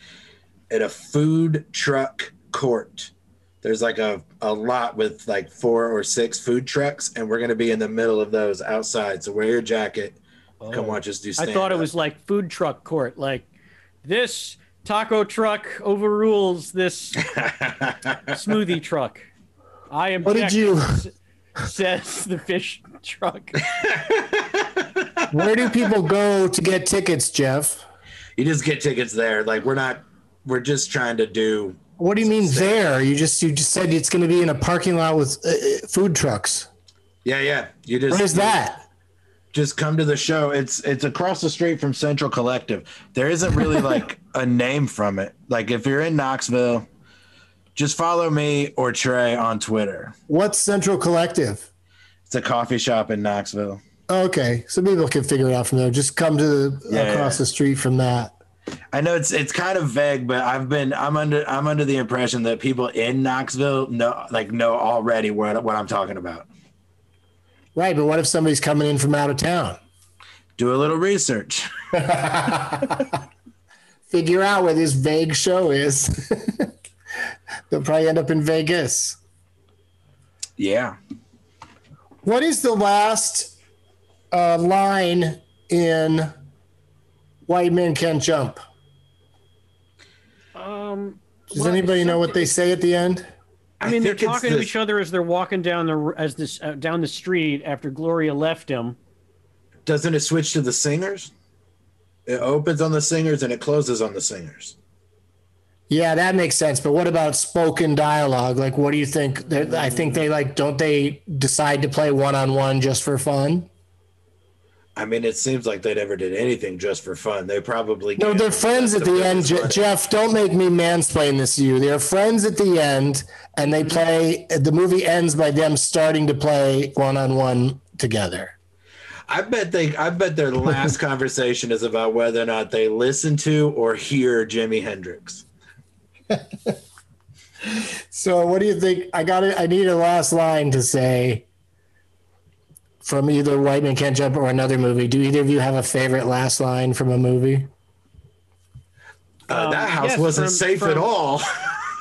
at a food truck court. There's like a, a lot with like four or six food trucks, and we're gonna be in the middle of those outside. So wear your jacket. Come watch us do stand. I thought it was like food truck court. Like this taco truck overrules this <laughs> smoothie truck. I am. What did you- Says the fish truck. Where do people go to get tickets, Jeff? you just get tickets there. Like we're not we're just trying to do What do you mean there? You just you just said it's going to be in a parking lot with uh, uh, food trucks. yeah, yeah. You just Where's that? just come to the show. It's it's across the street from Central Collective. There isn't really <laughs> like a name from it. Like if you're in Knoxville, just follow me or Trey on Twitter. What's Central Collective? It's a coffee shop in Knoxville. Okay, so people can figure it out from there. Just come to the, Yeah, across yeah. the street from that. I know it's it's kind of vague, but I've been I'm under I'm under the impression that people in Knoxville know like know already what what I'm talking about. Right, but what if somebody's coming in from out of town? Do a little research. <laughs> <laughs> Figure out where this vague show is. <laughs> They'll probably end up in Vegas. Yeah. What is the last uh, line in White Men Can't Jump? Um, Does well, anybody know what they say at the end? I mean, they're think it's talking to each other as they're walking down the as this uh, down the street after Gloria left him. Doesn't it switch to the singers? It opens on the singers and it closes on the singers. Yeah, that makes sense. But what about spoken dialogue? Like, what do you think? I think they like, don't they decide to play one on one just for fun? I mean, it seems like they never did anything just for fun. They probably No, they're friends at the end. Je- Jeff, don't make me mansplain this to you. They're friends at the end, and they mm-hmm. play. The movie ends by them starting to play one on one together. I bet they. I bet their last <laughs> conversation is about whether or not they listen to or hear Jimi Hendrix. So, what do you think? I got it. I need a last line to say from either White Man Can't Jump or another movie. Do either of you have a favorite last line from a movie? Uh, Um, that house yes, wasn't from- safe at all.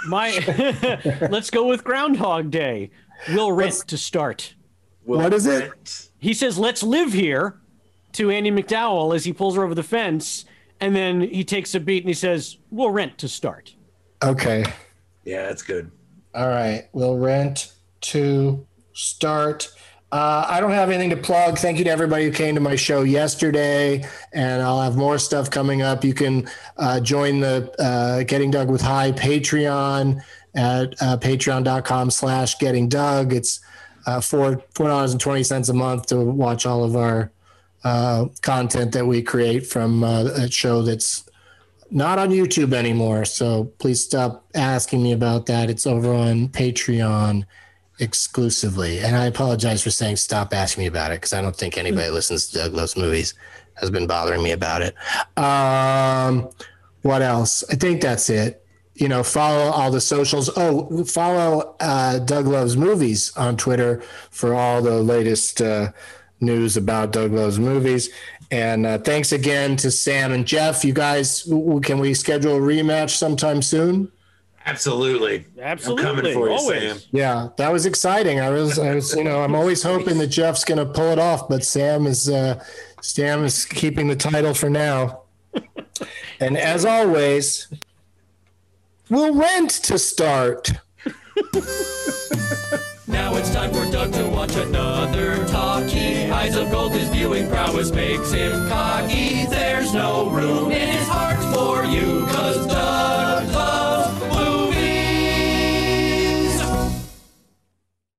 My, <laughs> let's go with Groundhog Day. We'll Rent to start. What is it? He says, "Let's live here," to Andie MacDowell as he pulls her over the fence, and then he takes a beat and he says, "We'll rent to start." Okay. Yeah, that's good. All right. We'll rent to start. Uh, I don't have anything to plug. Thank you to everybody who came to my show yesterday, and I'll have more stuff coming up. You can uh, join the uh, Getting Doug with High Patreon at uh, patreon.com slash getting Doug. It's uh, four four dollars and twenty cents a month to watch all of our uh, content that we create from uh, a show that's not on YouTube anymore. So please stop asking me about that. It's over on Patreon exclusively. And I apologize for saying stop asking me about it because I don't think anybody listens to Doug Loves Movies has been bothering me about it. Um, what else? I think that's it. You know, follow all the socials. Oh, follow uh, Doug Loves Movies on Twitter for all the latest uh, news about Doug Loves Movies. And uh, thanks again to Sam and Jeff. You guys, w- w- can we schedule a rematch sometime soon? Absolutely. Absolutely. I'm coming for you, Always. Sam. Yeah, that was exciting. I was, I was, you know, I'm always hoping that Jeff's going to pull it off, but Sam is, uh, Sam is keeping the title for now. And as always, we'll rent to start. Now it's time for Doug to watch another talkie. Eyes of gold, his viewing prowess makes him cocky. There's no room in his heart for you, cause